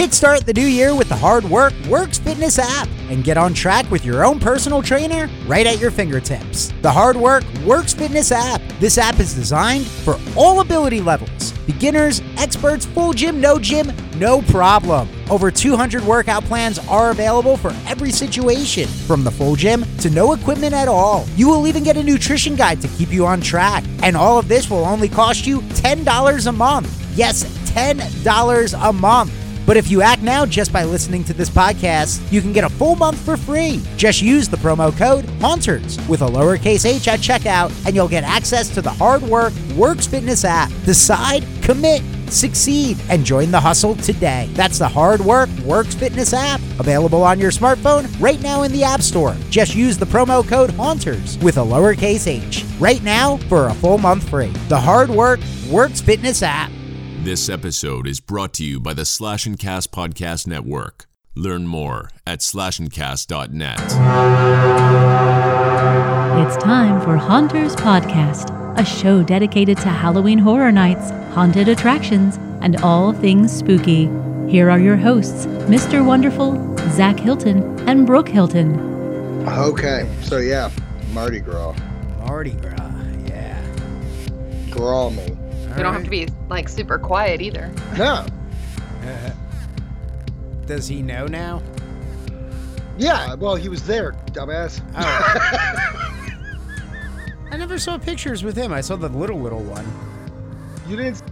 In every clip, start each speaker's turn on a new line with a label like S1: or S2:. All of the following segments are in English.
S1: Kickstart the new year with the Hard Work Works Fitness app and get on track with your own personal trainer right at your fingertips. The Hard Work Works Fitness app. This app is designed for all ability levels beginners, experts, full gym, no gym, no problem. Over 200 workout plans are available for every situation, from the full gym to no equipment at all. You will even get a nutrition guide to keep you on track. And all of this will only cost you $10 a month. Yes, $10 a month. But if you act now just by listening to this podcast, you can get a full month for free. Just use the promo code Haunters with a lowercase h at checkout, and you'll get access to the Hard Work Works Fitness app. Decide, commit, succeed, and join the hustle today. That's the Hard Work Works Fitness app, available on your smartphone right now in the App Store. Just use the promo code Haunters with a lowercase h right now for a full month free. The Hard Work Works Fitness app.
S2: This episode is brought to you by the Slash and Cast Podcast Network. Learn more at slashandcast.net.
S3: It's time for Haunters Podcast, a show dedicated to Halloween horror nights, haunted attractions, and all things spooky. Here are your hosts, Mr. Wonderful, Zach Hilton, and Brooke Hilton.
S4: Okay, so yeah, Mardi Gras.
S1: Mardi Gras, yeah.
S4: Gras me.
S5: We don't have to be like super quiet either.
S4: No.
S1: Uh, does he know now?
S4: Yeah, well, he was there, dumbass. Oh.
S1: I never saw pictures with him. I saw the little, little one.
S4: You didn't.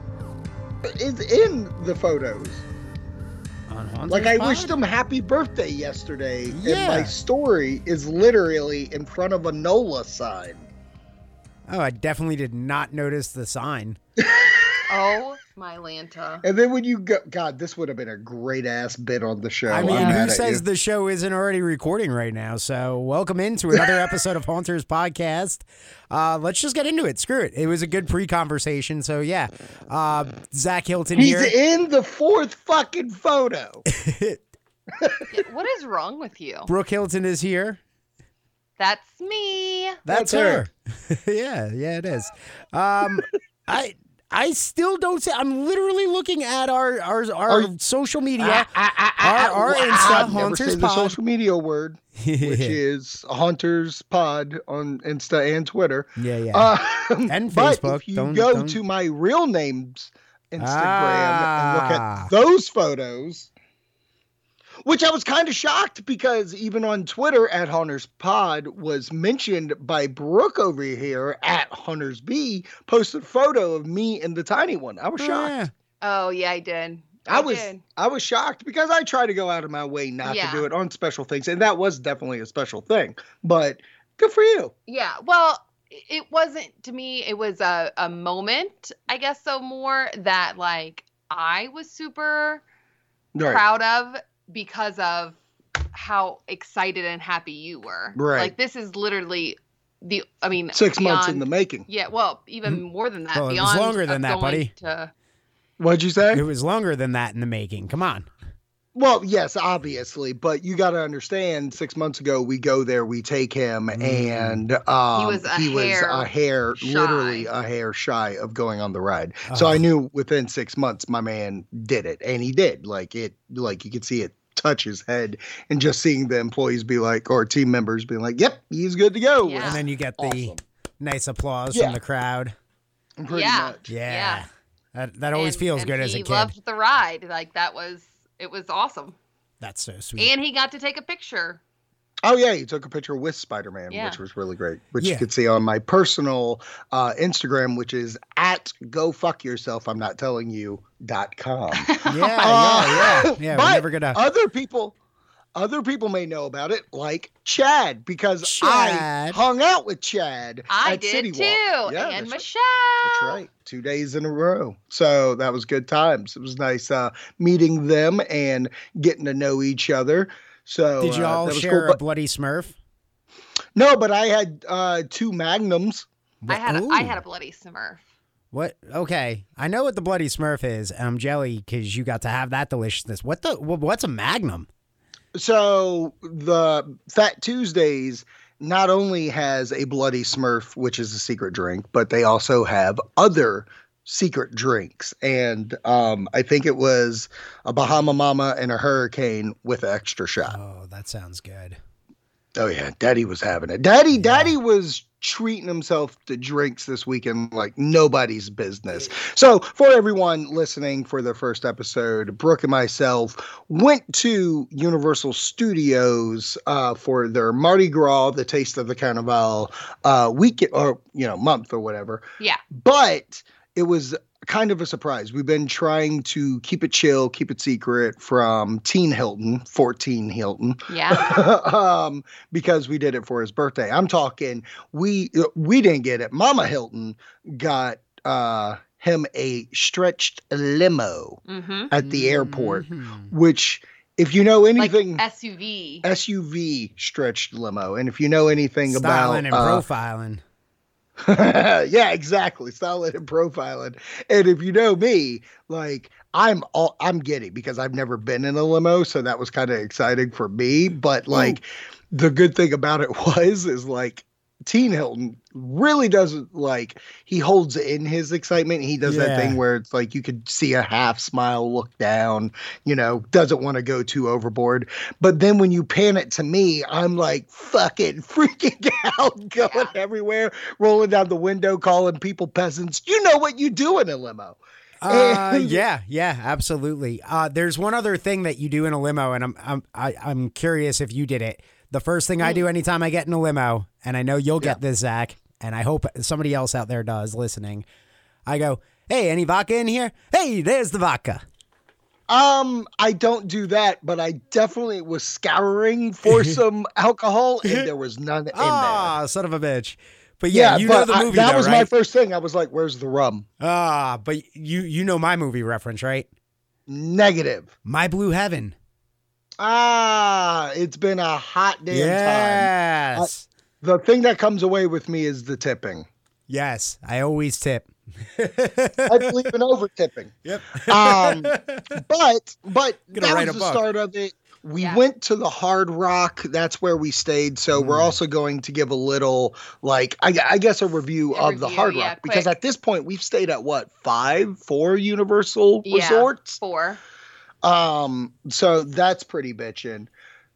S4: It's in the photos.
S1: On Haunter's
S4: Like, I
S1: Pod?
S4: wished him happy birthday yesterday, and my story is literally in front of a NOLA sign.
S1: Oh, I definitely did not notice the sign.
S5: Oh my Lanta.
S4: And then when you go, God, this would have been a great ass bit on the show.
S1: I mean,
S4: I'm
S1: who says the show isn't already recording right now? So, welcome into another episode of Haunters Podcast. Uh, let's just get into it. Screw it. It was a good pre-conversation. So, yeah, uh, Zach Hilton
S4: He's
S1: here.
S4: in the fourth fucking photo.
S5: What is wrong with you?
S1: Brooke Hilton is here.
S5: That's me.
S1: That's,
S4: That's
S1: her.
S4: her.
S1: yeah, yeah, it is. Um, I I still don't say. I'm literally looking at our our our
S4: Are
S1: social media.
S4: Ah,
S1: our our
S4: wow.
S1: Insta
S4: Never
S1: Haunters
S4: say the social media word, which is Haunters Pod on Insta and Twitter.
S1: yeah, yeah.
S4: Um,
S1: And
S4: but
S1: Facebook.
S4: If you
S1: Don't-
S4: go
S1: don't-
S4: to my real name's Instagram
S1: Ah.
S4: and look at those photos, which I was kind of shocked because even on Twitter at Haunters Pod was mentioned by Brooke over here at Haunters B posted a photo of me and the tiny one. I was
S1: Oh,
S4: shocked.
S1: yeah.
S5: Oh yeah, I did.
S4: I was
S5: did.
S4: I was shocked because I try to go out of my way not
S5: Yeah.
S4: to do it on special things, and that was definitely a special thing. But good for you.
S5: Yeah. Well, it wasn't to me. It was a a moment, I guess, so more that like I was super
S4: Right.
S5: proud of because of how excited and happy you were.
S4: Right.
S5: Like this is literally the. I mean,
S4: Six months in the making.
S5: Yeah. Well, even mm-hmm. more than that.
S1: Well, it was longer than that, buddy.
S5: To,
S4: What'd you say?
S1: It was longer than that in the making. Come on.
S4: Well, yes, obviously, but you got to understand. Six months ago, we go there, we take him,
S1: Mm.
S4: and um,
S5: was a
S4: he was a hair, literally a hair shy of going on the ride. So
S1: Oh.
S4: I knew within six months, my man did it, and he did. Like it, like you could see it touch his head, and just seeing the employees be like, or team members being like, "Yep, he's good to go."
S5: Yeah.
S1: And then you get the
S4: Awesome.
S1: nice applause
S4: Yeah.
S1: from the crowd.
S4: Pretty
S5: Yeah.
S4: much.
S1: Yeah.
S5: Yeah.
S1: That, that always
S5: and-
S1: feels
S5: and
S1: good as a kid.
S5: he
S1: kid.
S5: loved the ride. Like that was it was awesome.
S1: That's so sweet.
S5: And he got to take a picture.
S4: Oh yeah, he took a picture with Spider Man,
S5: Yeah.
S4: which was really great. Which
S1: Yeah.
S4: you could see on my personal uh, Instagram, which is at go fuck yourself. I'm not telling you dot com.
S1: yeah, yeah, yeah. Yeah, we're
S4: but
S1: never gonna.
S4: other people, other people may know about it, like Chad, because I
S1: Chad.
S4: hung out with Chad
S5: I
S4: at
S5: did
S4: City
S5: too.
S4: Walk. Yeah,
S5: and
S4: that's right.
S5: Michelle.
S4: That's right. Two days in a row. So that was good times. It was nice uh, meeting them and getting to know each other. So
S1: Did you
S4: uh,
S1: all
S4: that
S1: share
S4: cool.
S1: a bloody Smurf?
S4: no, but I had uh, two magnums.
S5: I had a, I
S1: Ooh.
S5: had a bloody Smurf.
S1: What? Okay, I know what the bloody Smurf is. and I'm jelly because you got to have that deliciousness. What the? What's a Magnum?
S4: So the Fat Tuesdays not only has a bloody Smurf, which is a secret drink, but they also have other secret drinks, and um, I think it was a Bahama Mama and a Hurricane with an extra shot.
S1: Oh, that sounds good.
S4: Oh yeah, Daddy was having it. Daddy, yeah. Daddy was treating himself to drinks this weekend like nobody's business. So, for everyone listening for the first episode, Brooke and myself went to Universal Studios uh, for their Mardi Gras, the Taste of the Carnival uh, weekend or you know month or whatever.
S5: Yeah,
S4: but it was kind of a surprise. We've been trying to keep it chill, keep it secret from Teen Hilton, 14 Hilton.
S5: Yeah.
S4: um, because we did it for his birthday. I'm talking we we didn't get it. Mama Hilton got uh him a stretched limo mm-hmm. at the airport, mm-hmm. which if you know anything
S5: like SUV
S4: SUV stretched limo, and if you know anything
S1: Styling
S4: about
S1: and uh, profiling
S4: yeah, exactly. Solid and profiling. And if you know me, like I'm all I'm getting because I've never been in a limo, so that was kind of exciting for me. But like Ooh. the good thing about it was is like Teen Hilton really doesn't like he holds in his excitement. He does yeah. that thing where it's like you could see a half smile, look down, you know, doesn't want to go too overboard. But then when you pan it to me, I'm like fucking freaking out, going yeah. everywhere, rolling down the window, calling people peasants. You know what you do in a limo.
S1: Uh, yeah, yeah, absolutely. Uh, there's one other thing that you do in a limo, and I'm I'm I, am i am curious if you did it. The first thing I do mm. anytime I get in a limo, and I know you'll get this, Zach, and I hope somebody else out there does listening. I go, hey, any vodka in here? Hey, there's the vodka.
S4: Um, I don't do that, but I definitely was scouring for some alcohol, and there was none in
S1: ah, there. son of a bitch. But yeah, yeah you know the movie.
S4: I, that
S1: though,
S4: was
S1: right?
S4: my first thing. I was like, "Where's the rum?"
S1: Ah, but you you know my movie reference, right?
S4: Negative.
S1: My Blue Heaven.
S4: Ah, it's been a hot damn
S1: yes. time. Yes.
S4: the thing that comes away with me is the tipping.
S1: Yes, I always tip.
S4: I believe in over tipping.
S1: Yep.
S4: um, but but that was the book. start of it. We yeah. went to the Hard Rock. That's where we stayed. So mm. we're also going to give a little, like, I, I guess, a review a of review, the Hard Rock yeah, because at this point we've stayed at what five, four Universal yeah, resorts.
S5: Four.
S4: Um, so that's pretty bitching.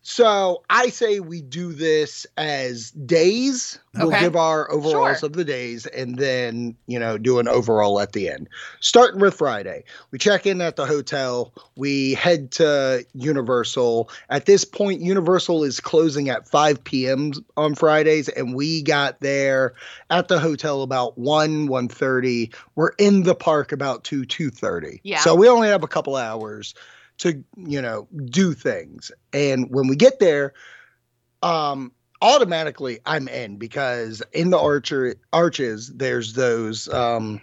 S4: So I say we do this as days. Okay. We'll give our overalls sure. of the days and then, you know, do an overall at the end. Starting with Friday. We check in at the hotel. We head to Universal. At this point, Universal is closing at 5 p.m. on Fridays, and we got there at the hotel about 1, 1.30. We're in the park about 2, 2.30.
S5: Yeah.
S4: So we only have a couple hours to you know do things. And when we get there um automatically i'm in because in the archer arches there's those um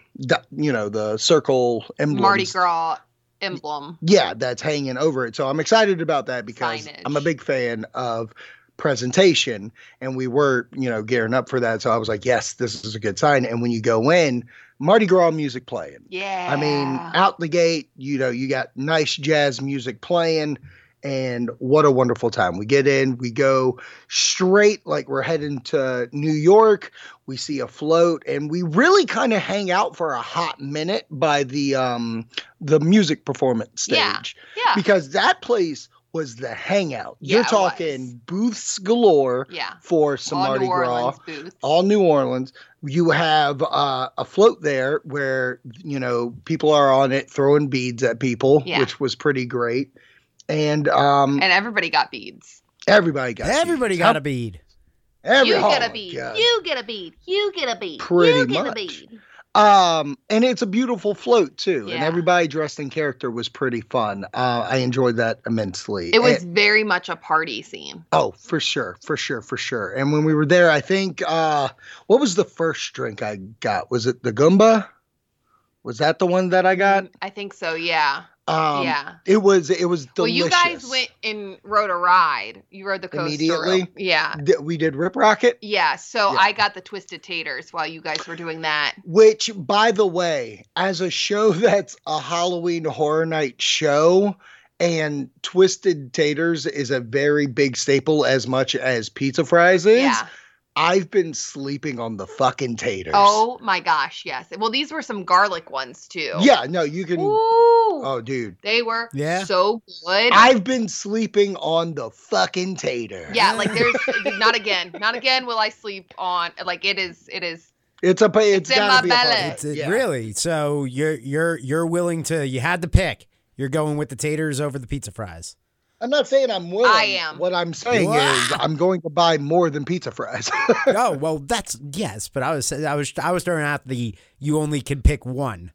S4: you know the circle emblems.
S5: mardi gras emblem.
S4: Yeah that's hanging over it. So i'm excited about that because Signage. i'm a big fan of presentation. And we were you know gearing up for that. So i was like yes this is a good sign. And when you go in Mardi Gras music playing.
S5: Yeah.
S4: I mean, out the gate, you know, you got nice jazz music playing, and what a wonderful time. We get in, we go straight like we're heading to New York. We see a float, and we really kind of hang out for a hot minute by the um the music performance stage.
S5: Yeah. yeah.
S4: Because that place was the hangout. Yeah, You're talking booths galore
S5: yeah.
S4: for some all Mardi Gras, all New Orleans. You have uh, a float there where you know people are on it throwing beads at people, yeah. which was pretty great. And um,
S5: and everybody got beads.
S4: Everybody got
S1: everybody
S4: beads.
S1: got a bead.
S4: Every,
S5: you
S4: oh
S5: get a bead. You get a bead. You get a bead.
S4: Pretty
S5: you get
S4: much.
S5: a bead.
S4: Um, and it's a beautiful float too, yeah. and everybody dressed in character was pretty fun. Uh, I enjoyed that immensely.
S5: It was and, very much a party scene.
S4: Oh, for sure, for sure, for sure. And when we were there, I think uh, what was the first drink I got? Was it the Goomba? Was that the one that I got? Mm,
S5: I think so. Yeah.
S4: Um,
S5: yeah,
S4: it was it was delicious.
S5: Well, you guys went and rode a ride. You rode the coaster
S4: immediately.
S5: Yeah,
S4: we did Rip Rocket.
S5: Yeah, so yeah. I got the Twisted Taters while you guys were doing that.
S4: Which, by the way, as a show that's a Halloween Horror Night show, and Twisted Taters is a very big staple as much as pizza fries is.
S5: Yeah.
S4: I've been sleeping on the fucking taters.
S5: Oh my gosh, yes. Well, these were some garlic ones too.
S4: yeah, no, you can.
S5: Ooh,
S4: Oh, dude,
S5: they were
S1: Yeah.
S5: so good.
S4: I've been sleeping on the fucking tater.
S5: yeah, like there's not again, not again will I sleep on like it is it is
S4: it's a. pa- It's,
S5: It's in
S4: gotta
S5: my
S4: be a part
S5: belly.
S4: it.
S1: It's, it-
S4: Yeah.
S1: Really? So you're you're you're willing to? You had to pick. You're going with the taters over the pizza fries.
S4: I'm not saying I'm willing.
S5: I am.
S4: What I'm saying is I'm going to buy more than pizza fries.
S1: oh well, that's yes. But I was I was I was throwing out the you only can pick one.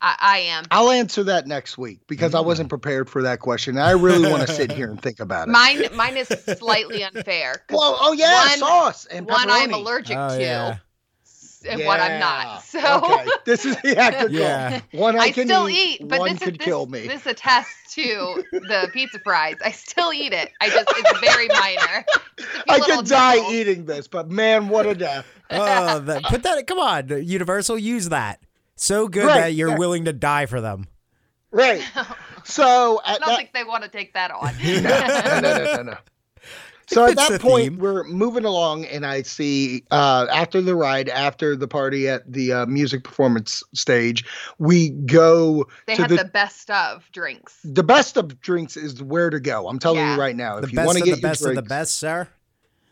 S5: I, I am.
S4: I'll answer that next week because I wasn't mm. prepared for that question. I really want to sit here and think about it.
S5: Mine mine is slightly unfair.
S4: well, oh yeah,
S5: one-
S4: sauce and
S5: one I'm allergic
S1: Oh,
S5: to
S1: yeah.
S5: And one I'm not. So
S4: okay. this is yeah, good call.
S1: Yeah.
S4: One I,
S5: I
S4: can
S5: still
S4: eat,
S5: eat, but
S4: one
S5: this
S4: could
S5: is, this,
S4: kill me.
S5: This attests to the pizza fries. I still eat it. I just it's very minor. Just a few
S4: I
S5: little
S4: could die
S5: nibbles.
S4: eating this, but man, what a death!
S1: Oh, that, put that. Come on, Universal, use that. So good
S4: Right,
S1: that you're
S4: right.
S1: willing to die for them.
S4: Right. So
S5: I don't
S4: that,
S5: think they want to take that on.
S4: no, no, no, no, no. So at that point,
S1: theme.
S4: we're moving along, and I see uh, after the ride, after the party at the uh, music performance stage, we go
S5: They
S4: to
S5: have
S4: the,
S5: the, best of drinks.
S4: the best of drinks is where to go. I'm telling
S5: Yeah.
S4: you right now,
S1: The
S4: if you
S1: best
S4: want
S1: of
S4: to
S1: the
S4: get your
S1: best of the best, sir.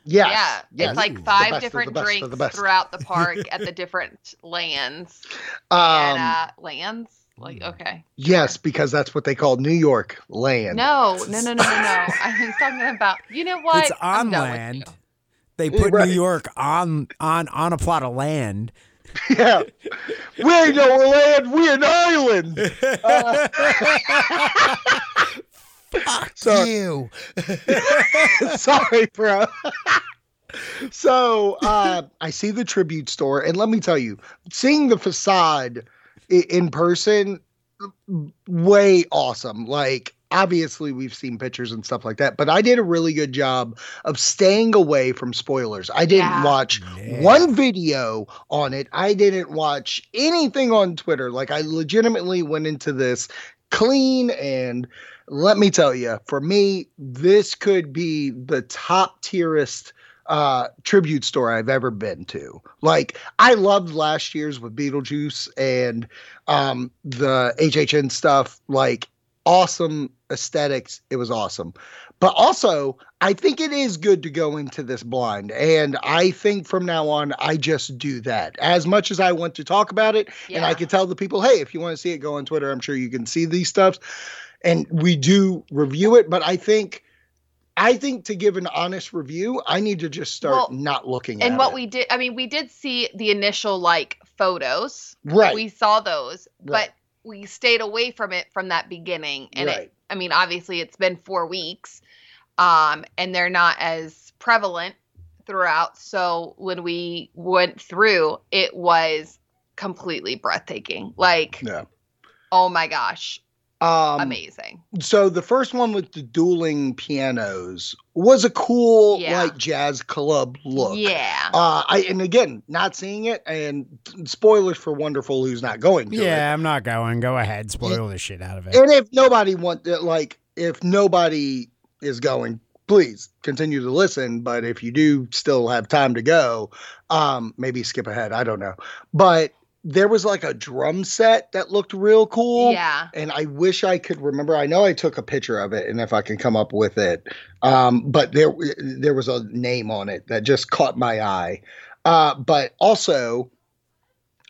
S4: yes,
S5: yeah,
S4: yes.
S5: it's like five
S4: best of the
S5: different
S4: best
S5: drinks
S4: the
S5: throughout the park at the different lands.
S4: Um,
S5: and uh, lands, like okay.
S4: yes, because that's what they call New York land.
S5: No, no, no, no, no, no. I was talking about. You know what?
S1: It's on land. They put
S4: Right.
S1: New York on on on a plot of land.
S4: yeah, we ain't no land, we an island. Uh, Sorry.
S1: You.
S4: Sorry, bro. so uh, I see the tribute store, and let me tell you, seeing the facade i- in person, way awesome. Like, obviously, we've seen pictures and stuff like that, but I did a really good job of staying away from spoilers. I didn't
S5: Yeah.
S4: watch
S1: Yeah.
S4: one video on it, I didn't watch anything on Twitter. Like, I legitimately went into this clean and let me tell you, for me, this could be the top tierest uh tribute store I've ever been to. Like I loved last year's with Beetlejuice and um the HHN stuff, like awesome aesthetics. It was awesome. But also, I think it is good to go into this blind. And I think from now on, I just do that. As much as I want to talk about it, and I can tell the people, hey, if you want to see it, go on Twitter. I'm sure you can see these stuffs. And we do review it, but I think I think to give an honest review, I need to just start
S5: Well,
S4: not looking at it.
S5: And what
S4: it.
S5: we did, I mean, we did see the initial like photos.
S4: right.
S5: We saw those,
S4: Right.
S5: but we stayed away from it from that beginning. And
S4: right.
S5: it, I mean, obviously, it's been four weeks, um, and they're not as prevalent throughout. So when we went through, it was completely breathtaking. Like,
S4: yeah.
S5: oh my gosh,
S4: Um,
S5: amazing.
S4: so the first one with the dueling pianos was a cool
S5: Yeah.
S4: like jazz club look.
S5: Yeah.
S4: Uh, I and again, not seeing it, and spoilers for Wonderful, who's not going. To it.
S1: Yeah, I'm not going. Go ahead, spoil the shit out of it.
S4: And if nobody want like if nobody is going, please continue to listen. But if you do still have time to go, um, maybe skip ahead. I don't know. But there was like a drum set that looked real cool.
S5: Yeah.
S4: And I wish I could remember. I know I took a picture of it, and if I can come up with it, um, but there there was a name on it that just caught my eye. Uh, but also,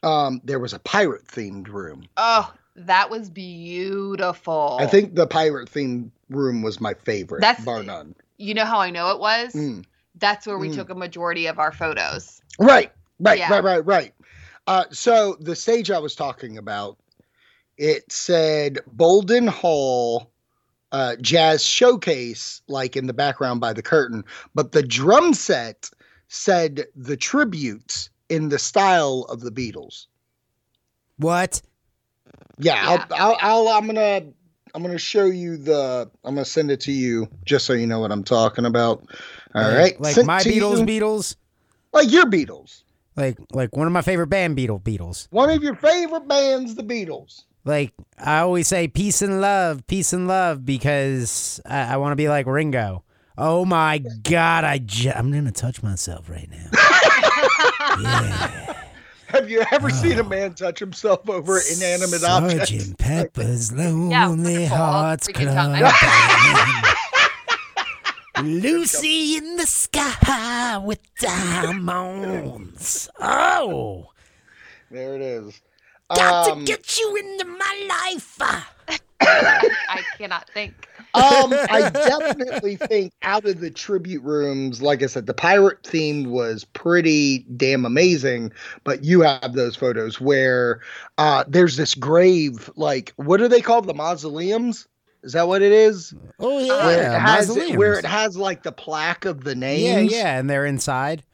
S4: um, there was a pirate themed room.
S5: Oh, that was beautiful.
S4: I think the pirate themed room was my favorite,
S5: That's-
S4: bar none.
S5: you know how I know it was.
S4: Mm.
S5: That's where we
S4: Mm.
S5: took a majority of our photos.
S4: Right, right,
S5: Yeah.
S4: right, right, right. Uh, so the stage I was talking about, it said Bolden Hall uh, Jazz Showcase, like in the background by the curtain, but the drum set said the tributes in the style of the Beatles.
S1: What?
S4: Yeah,
S5: Yeah.
S4: I'll, I'll, I'll, I'm gonna, I'm gonna show you the, I'm gonna send it to you just so you know what I'm talking about. All
S1: like,
S4: right,
S1: Like
S4: Sent
S1: my Beatles,
S4: you.
S1: Beatles.
S4: like your Beatles,
S1: Like like one of my favorite band Beatle Beatles.
S4: one of your favorite bands, the Beatles.
S1: Like I always say, peace and love, peace and love, because I, I want to be like Ringo. Oh my God! I j- I'm gonna touch myself right now. yeah.
S4: Have you ever seen a
S1: Oh.
S4: man touch himself over inanimate objects?
S1: Sergeant Pepper's
S5: Yeah,
S1: Lonely.
S5: All
S1: Hearts Club.
S5: time.
S1: Band. Lucy in the sky with diamonds. Oh,
S4: There it is.
S1: got
S4: Um,
S1: to get you into my life.
S5: I cannot think.
S4: um, I definitely think out of the tribute rooms, like I said, the pirate theme was pretty damn amazing. But you have those photos where uh, there's this grave, like what are they called? The mausoleums? Is that what it is?
S1: Oh
S4: where
S1: yeah,
S4: it has
S1: mausoleums.
S4: where it has like the plaque of the
S1: yeah,
S4: names.
S1: yeah, and they're inside.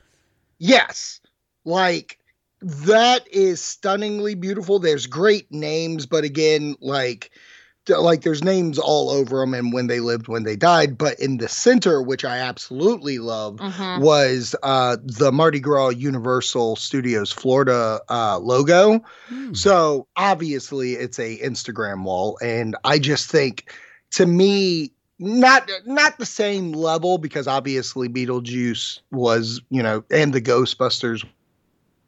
S4: Yes. Like that is stunningly beautiful. There's great names, but again, like like there's names all over them and when they lived, when they died, but in the center, which I absolutely love,
S5: Mhm.
S4: was uh the Mardi Gras Universal Studios Florida uh logo.
S1: Hmm.
S4: So obviously it's a Instagram wall and I just think to me not not the same level because obviously Beetlejuice was, you know, and the Ghostbusters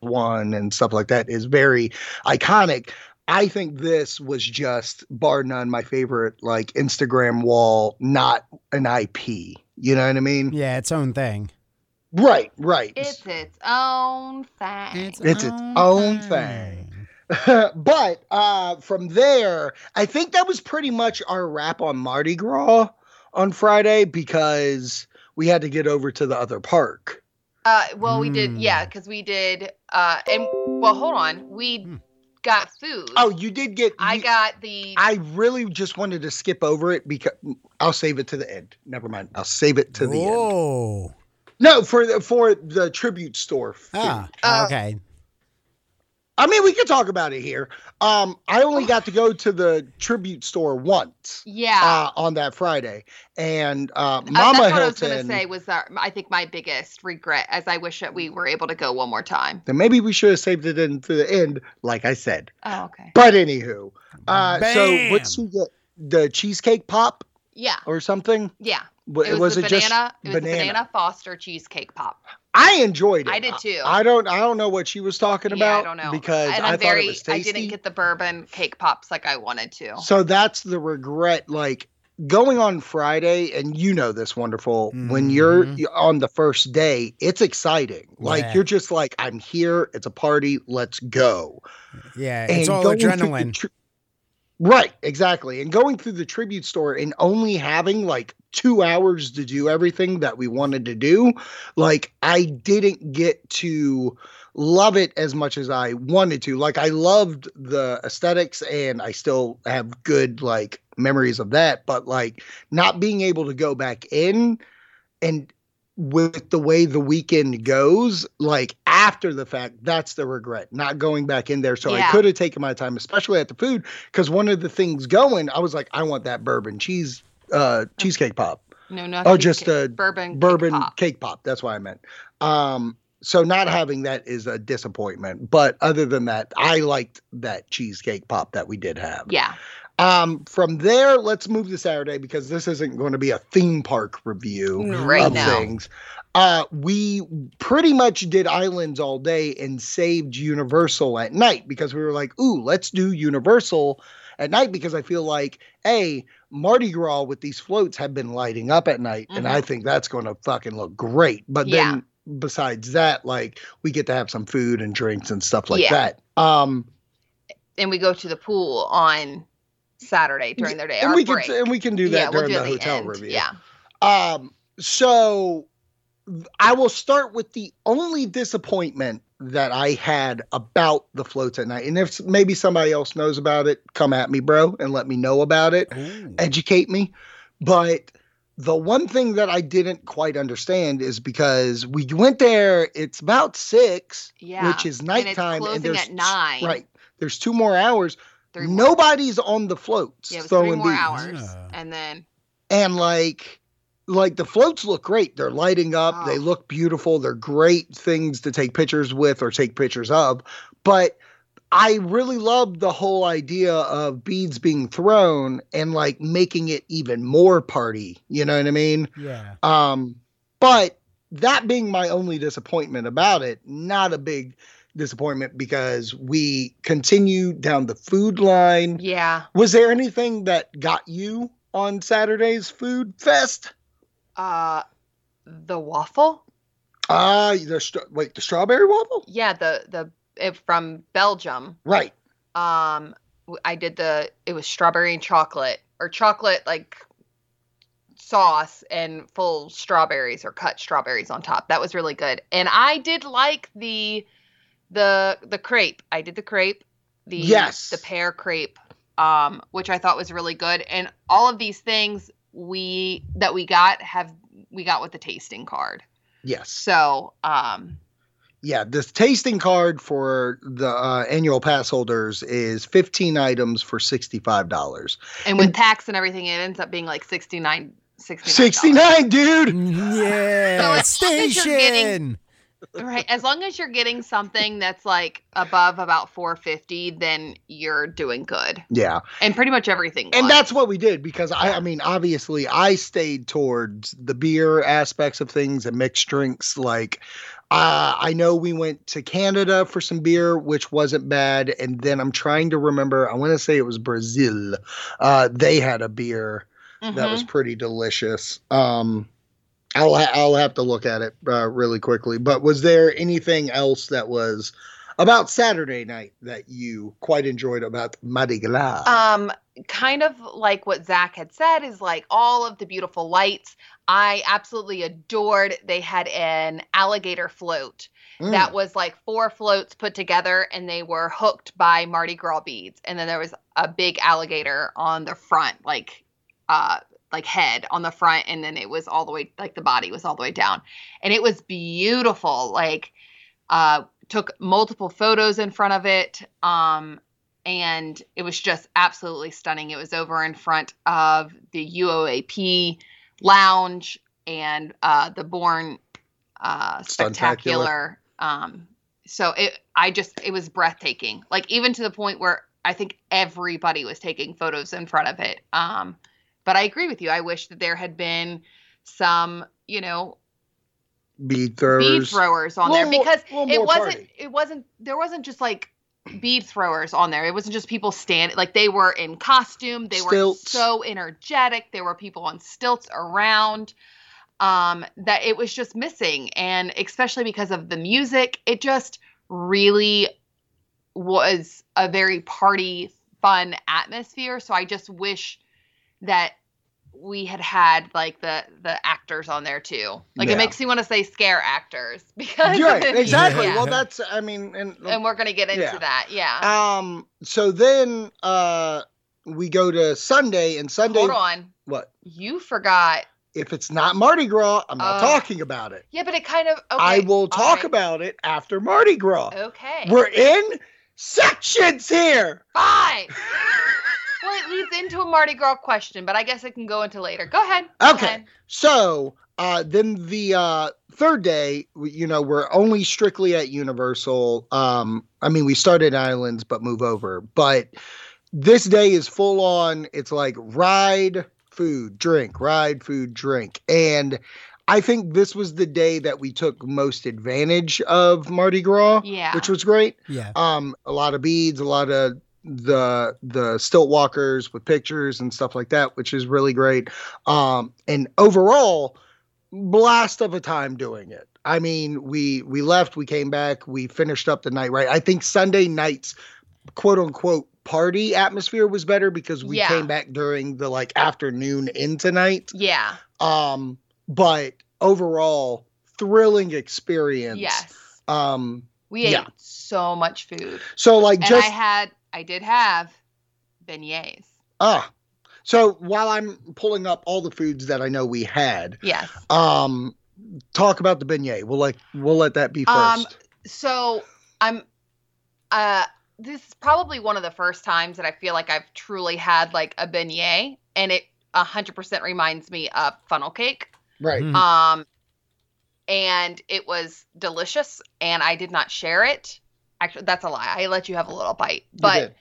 S4: one and stuff like that is very iconic. I think this was just bar none my favorite like Instagram wall, not an IP. You know what I mean?
S1: Yeah, its own thing.
S4: Right, right.
S5: It's its own thing.
S4: It's its own thing. but uh, from there, I think that was pretty much our wrap on Mardi Gras on Friday because we had to get over to the other park.
S5: Uh, well, we did,
S1: Mm.
S5: yeah, because we did, uh, and well, hold on, we
S1: Hmm.
S5: Got food.
S4: Oh, you did get.
S5: I
S4: you-
S5: got the.
S4: I really just wanted to skip over it because I'll save it to the end. Never mind. I'll save it to the end.
S1: Whoa.
S4: No, for the for the tribute store. food.
S1: Ah,
S5: Uh,
S1: okay.
S4: I mean, we could talk about it here. Um, I only got to go to the tribute store once.
S5: yeah.
S4: uh, on that Friday. And uh,
S5: Uh,
S4: Mama
S5: that's what I was gonna
S4: Hilton.
S5: say was our, I think my biggest regret, as I wish that we were able to go one more time.
S4: then maybe we should have saved it in to the end, like I said.
S5: Oh, okay.
S4: But anywho, uh, so
S1: Bam!
S4: what she get? The cheesecake pop
S5: Yeah,
S4: or something?
S5: yeah.
S4: Wa-
S5: It was, the
S4: it just
S5: banana. It was the banana Foster cheesecake pop.
S4: I enjoyed it.
S5: I did too.
S4: I don't. I don't know what she was talking
S5: yeah,
S4: about.
S5: I don't know
S4: because
S5: and
S4: I
S5: I'm
S4: thought
S5: very.
S4: it was
S5: I didn't get the bourbon cake pops like I wanted to.
S4: So that's the regret. Like going on Friday, and you know this wonderful. When you're
S1: Mhm.
S4: you're on the first day, it's exciting. Like
S1: Yeah.
S4: you're just like, I'm here. It's a party. Let's go.
S1: Yeah, it's all
S4: going through the
S1: adrenaline.
S4: tri- right, exactly. And going through the tribute store and only having like two hours to do everything that we wanted to do, like I didn't get to love it as much as I wanted to. Like I loved the aesthetics and I still have good like memories of that, but like not being able to go back in and with the way the weekend goes, like after the fact, that's the regret, not going back in there. So I could have taken my time, especially at the food, because one of the things going, I was like, I want that bourbon cheese, uh, cheesecake pop,
S5: No, no.
S4: Oh, just a
S5: bourbon. cake
S4: bourbon
S5: pop.
S4: cake pop. That's what I meant. Um, so not having that is a disappointment. But other than that, I liked that cheesecake pop that we did have.
S5: Yeah.
S4: Um, from there, let's move to Saturday because this isn't going to be a theme park review
S5: Right
S4: of
S5: now.
S4: things. Uh, we pretty much did islands all day and saved Universal at night because we were like, ooh, let's do Universal at night because I feel like, a Mardi Gras with these floats have been lighting up at night, and I think that's going to fucking look great. But
S5: Yeah.
S4: then besides that, like we get to have some food and drinks and stuff like
S5: Yeah.
S4: that. Um,
S5: And we go to the pool on Saturday during their day.
S4: and
S5: our
S4: we
S5: break.
S4: can and we can do that
S5: yeah, we'll
S4: during
S5: do
S4: the
S5: it
S4: hotel
S5: end.
S4: review.
S5: Yeah.
S4: Um, so I will start with the only disappointment that I had about the floats at night. And if maybe somebody else knows about it, come at me, bro, and let me know about it.
S1: Ooh.
S4: Educate me. But the one thing that I didn't quite understand is because we went there, it's about six,
S5: Yeah.
S4: which is nighttime,
S5: and it's closing
S4: there's
S5: at nine.
S4: right. There's two more hours.
S5: Three more.
S4: Nobody's on the floats
S5: Yeah, it was three
S4: throwing
S5: more
S4: these
S5: hours,
S1: Yeah.
S5: and then
S4: and like like the floats look great they're lighting up they
S5: Oh.
S4: look beautiful they're great things to take pictures with or take pictures of but I really love the whole idea of beads being thrown and like making it even more party. You know what I mean?
S1: Yeah.
S4: Um, but that being my only disappointment about it, not a big disappointment because we continue down the food line.
S5: Yeah.
S4: Was there anything that got you on Saturday's food fest?
S5: Uh, the waffle.
S4: Uh the wait, the strawberry waffle?
S5: Yeah, the the it, from Belgium.
S4: Right.
S5: Um, I did the it was strawberry and chocolate or chocolate like sauce and full strawberries or cut strawberries on top. That was really good. And I did like the the the crepe. I did the crepe. The
S4: Yes.
S5: the pear crepe um which I thought was really good. And all of these things we that we got have we got with the tasting card.
S4: Yes.
S5: So, um
S4: Yeah, this tasting card for the uh, annual pass holders is 15 items for $65.
S5: and with
S4: And-
S5: tax and everything it ends up being like 69 $69.
S4: 69, dude.
S1: Yeah.
S5: So as as
S1: Station.
S5: Right. As long as you're getting something that's like above about 450, then you're doing good.
S4: Yeah.
S5: And pretty much everything.
S4: And
S5: was.
S4: that's what we did because I, I mean, obviously, I stayed towards the beer aspects of things and mixed drinks. Like, uh, I know we went to Canada for some beer, which wasn't bad. And then I'm trying to remember, I want to say it was Brazil. Uh, they had a beer that was
S5: Mhm.
S4: pretty delicious. Um, I'll ha- I'll have to look at it uh, really quickly. But was there anything else that was about Saturday night that you quite enjoyed about Mardi Gras?
S5: um kind of like what Zach had said is like all of the beautiful lights. I absolutely adored. They had an alligator float
S4: Mm.
S5: that was like four floats put together and they were hooked by Mardi Gras beads. And then there was a big alligator on the front, like uh like head on the front, and then it was all the way like the body was all the way down. And it was beautiful. Like uh took multiple photos in front of it. Um and it was just absolutely stunning. It was over in front of the UOAP lounge and uh the Bourne uh
S4: Stuntacular
S5: um so it i just it was breathtaking like even to the point where i think everybody was taking photos in front of it um but i agree with you i wish that there had been some you know
S4: bead throwers.
S5: bead throwers on there
S4: more-
S5: because it wasn't
S4: party.
S5: it wasn't there wasn't just like bead throwers on there it wasn't just people standing like they were in costume they
S4: Stilts.
S5: were so energetic there were people on stilts around um that it was just missing and especially because of the music it just really was a very party fun atmosphere so i just wish that we had had like the the actors on there too like
S4: Yeah.
S5: it makes me want to say scare actors because
S4: Right, exactly.
S5: Yeah.
S4: Well, that's I mean, and,
S5: and we're gonna get into
S4: Yeah.
S5: that yeah
S4: um, so then uh, we go to Sunday, and Sunday.
S5: hold on
S4: What
S5: you forgot
S4: if it's not Mardi Gras? I'm not
S5: Uh,
S4: talking about it.
S5: yeah but it kind of okay,
S4: I will talk
S5: right.
S4: about it after Mardi Gras.
S5: okay
S4: We're in sections here.
S5: fine well it leads into a mardi gras question but i guess it can go into later go ahead Go
S4: Okay.
S5: ahead.
S4: So uh, then the uh, third day, you know, we're only strictly at Universal. Um, I mean, we started Islands, but move over. But this day is full on. It's like ride, food, drink, ride, food, drink, and I think this was the day that we took most advantage of Mardi Gras,
S5: yeah
S4: which was great.
S1: Yeah.
S4: Um, a lot of beads, a lot of the the stilt walkers with pictures and stuff like that, which is really great. Um, and overall, blast of a time doing it. I mean, we we left, we came back, we finished up the night right. I think Sunday night's quote unquote party atmosphere was better because we
S5: Yeah.
S4: came back during the like afternoon into night.
S5: yeah
S4: Um, but overall, thrilling experience.
S5: yes
S4: Um,
S5: we ate
S4: yeah.
S5: so much food
S4: so like
S5: and
S4: just
S5: i had i did have beignets
S4: Ah, so while I'm pulling up all the foods that I know we had,
S5: yes
S4: um, talk about the beignet. We'll like we'll let that be first.
S5: Um, so i'm uh this is probably one of the first times that i feel like i've truly had like a beignet and it 100% reminds me of funnel cake
S4: right.
S1: Mhm.
S5: um and it was delicious and i did not share it Actually, that's a lie. I let you have a little bite, but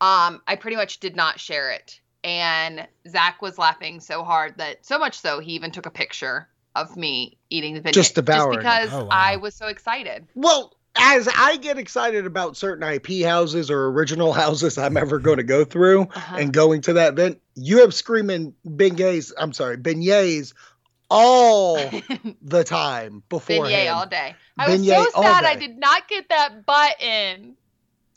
S5: um, I pretty much did not share it. And Zach was laughing so hard that so much so he even took a picture of me eating the beignet
S4: Just devouring it.
S5: because
S1: Oh, wow.
S5: I was so excited.
S4: Well, as I get excited about certain IP houses or original houses I'm ever going to go through
S5: Uh-huh.
S4: and going to that event, you have screaming beignets, I'm sorry, beignets all the time before
S5: Beignet all day. I was so sad I did not get that button.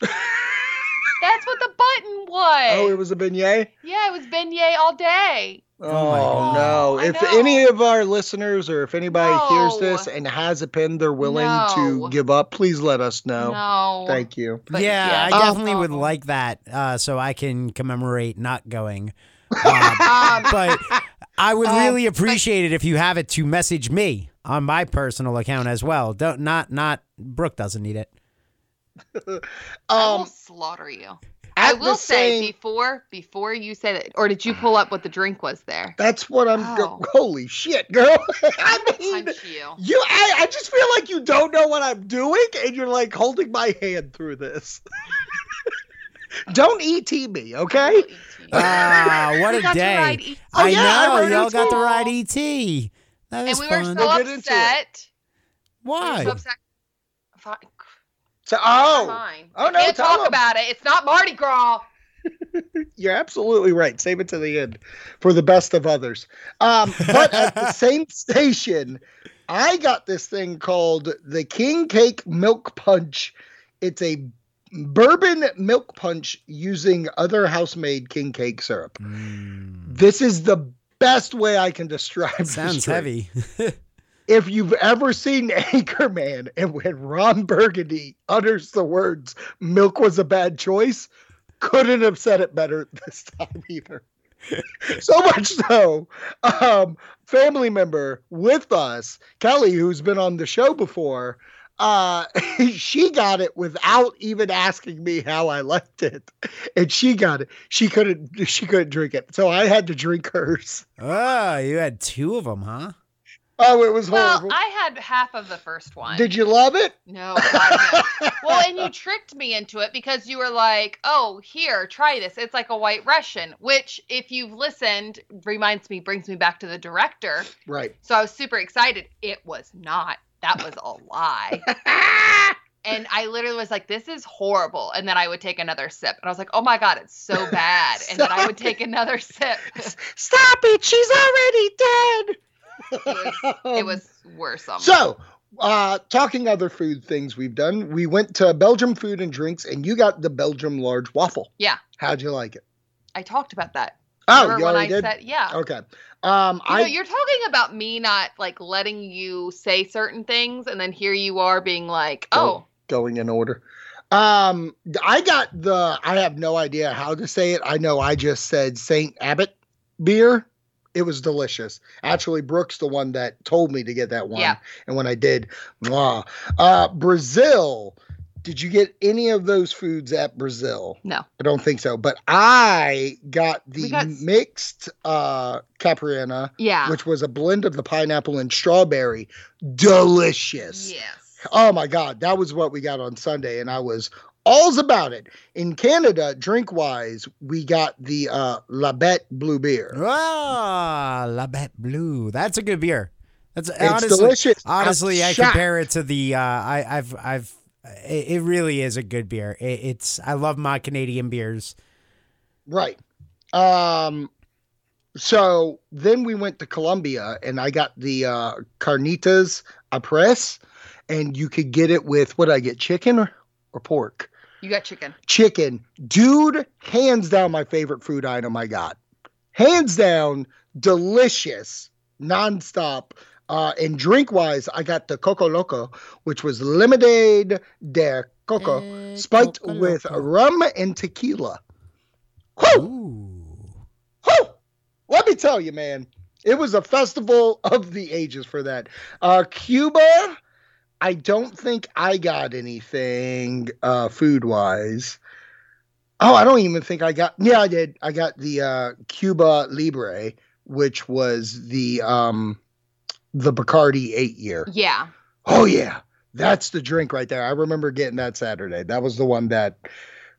S5: That's what the button was.
S4: Oh, it was a beignet?
S5: yeah, it was beignet all day.
S1: Oh
S4: Oh, no.
S5: I
S4: If
S5: know.
S4: any of our listeners or if anybody hears this and has a pen they're willing
S5: No.
S4: to give up, please let us know.
S5: No.
S4: Thank you.
S5: But
S1: yeah,
S5: yeah.
S1: I
S4: Um,
S1: definitely would
S5: Oh.
S1: like that, uh, so I can commemorate not going. Uh,
S5: Um,
S1: but I would
S5: Um,
S1: really
S5: but-
S1: appreciate it if you have it to message me on my personal account as well. Don't not not Brooke doesn't need it.
S5: I will
S4: Um,
S5: slaughter you. I will say
S4: same,
S5: before before you say that, or did you pull up what the drink was there?
S4: that's what I'm. Go-
S5: Oh.
S4: holy shit, girl! I mean,
S5: you.
S4: you. I, I just feel like you don't know what I'm doing, and you're like holding my hand through this. don't ET me, okay?
S5: eat you.
S1: Ah, what a day!
S5: E-
S4: Oh,
S1: I
S4: yeah,
S1: know
S4: heard
S1: y'all got to
S5: too.
S1: ride ET. That
S5: and
S1: was
S5: we were so
S4: We'll get into it.
S5: upset. We were
S1: Why?
S5: so upset. Fine.
S4: So, oh,
S5: Fine.
S4: Oh, no,
S5: can't talk
S4: them.
S5: about it. It's not Mardi Gras.
S4: You're absolutely right. Save it to the end for the best of others. Um, but at the same station, I got this thing called the King Cake Milk Punch. It's a bourbon milk punch using other house-made king cake syrup.
S1: Mm,
S4: This is the best way I can describe.
S1: sounds heavy.
S4: If you've ever seen Anchorman and when Ron Burgundy utters the words "milk was a bad choice," couldn't have said it better this time either. so much so, um, family member with us, Kelly, who's been on the show before, uh, she got it without even asking me how I liked it, and she got it. She couldn't. She couldn't drink it, so I had to drink hers.
S1: oh, you had two of them, huh?
S4: Oh, it was
S5: Well,
S4: horrible.
S5: I had half of the first one.
S4: Did you love it?
S5: No, God, no. well, and you tricked me into it because you were like, "Oh, here, try this. It's like a White Russian," which, if you've listened, reminds me, brings me back to the director.
S4: right.
S5: So I was super excited. It was not. That was a lie. and I literally was like, "This is horrible," and then I would take another sip, and I was like, "Oh my god, it's so bad," and then I would take another sip.
S4: Stop it! She's already dead.
S5: it was worse. Almost.
S4: so. Uh, talking other food things we've done, we went to Belgium Food and Drinks, and you got the Belgium large waffle.
S5: Yeah.
S4: How'd you like it?
S5: I talked about that.
S4: Oh, you already
S5: I
S4: did.
S5: said, "Yeah."
S4: Okay. Um,
S5: You
S4: I
S5: know, you're talking about me not like letting you say certain things, and then here you are being like, "Oh,
S4: going in order. Um, I got the. I have no idea how to say it. I know I just said Saint Abbott beer. It was delicious. Actually, Brooks the one that told me to get that one.
S5: Yeah.
S4: And when I did, mwah. Uh, Brazil. Did you get any of those foods at Brazil?
S5: no,
S4: I don't think so. But I got the
S5: got-
S4: mixed uh caipirinha,
S5: yeah,
S4: which was a blend of the pineapple and strawberry. Delicious.
S5: yes,
S4: Oh my God, that was what we got on Sunday, and I was all's about it. In Canada, drink wise, we got the uh, Labatt Blue Beer.
S1: Ah, Labatt Blue. That's a good beer. That's
S4: It's
S1: honestly,
S4: delicious.
S1: honestly,
S4: I'm
S1: I
S4: shocked.
S1: compare it to the. Uh, I, I've, I've. It, it really is a good beer. It, it's. I love my Canadian beers.
S4: Right. Um. So then we went to Colombia, and I got the uh, carnitas arepa, and you could get it with what did I get chicken or, or pork.
S5: you got chicken.
S4: chicken. Dude, hands down my favorite food item I got. Hands down, delicious, nonstop. Uh, and drink wise, I got the Coco Loco, which was lemonade de coco,
S1: Eh,
S4: spiked
S1: Coco
S4: with
S1: Loco.
S4: rum and tequila. Whew!
S1: Ooh.
S4: Whew! Let me tell you, man, it was a festival of the ages for that. Uh, Cuba, I don't think I got anything uh, food wise. Oh, I don't even think I got. Yeah, I did. I got the uh, Cuba Libre, which was the um, the Bacardi eight year.
S5: Yeah,
S4: Oh yeah, That's the drink right there. I remember getting that Saturday. That was the one that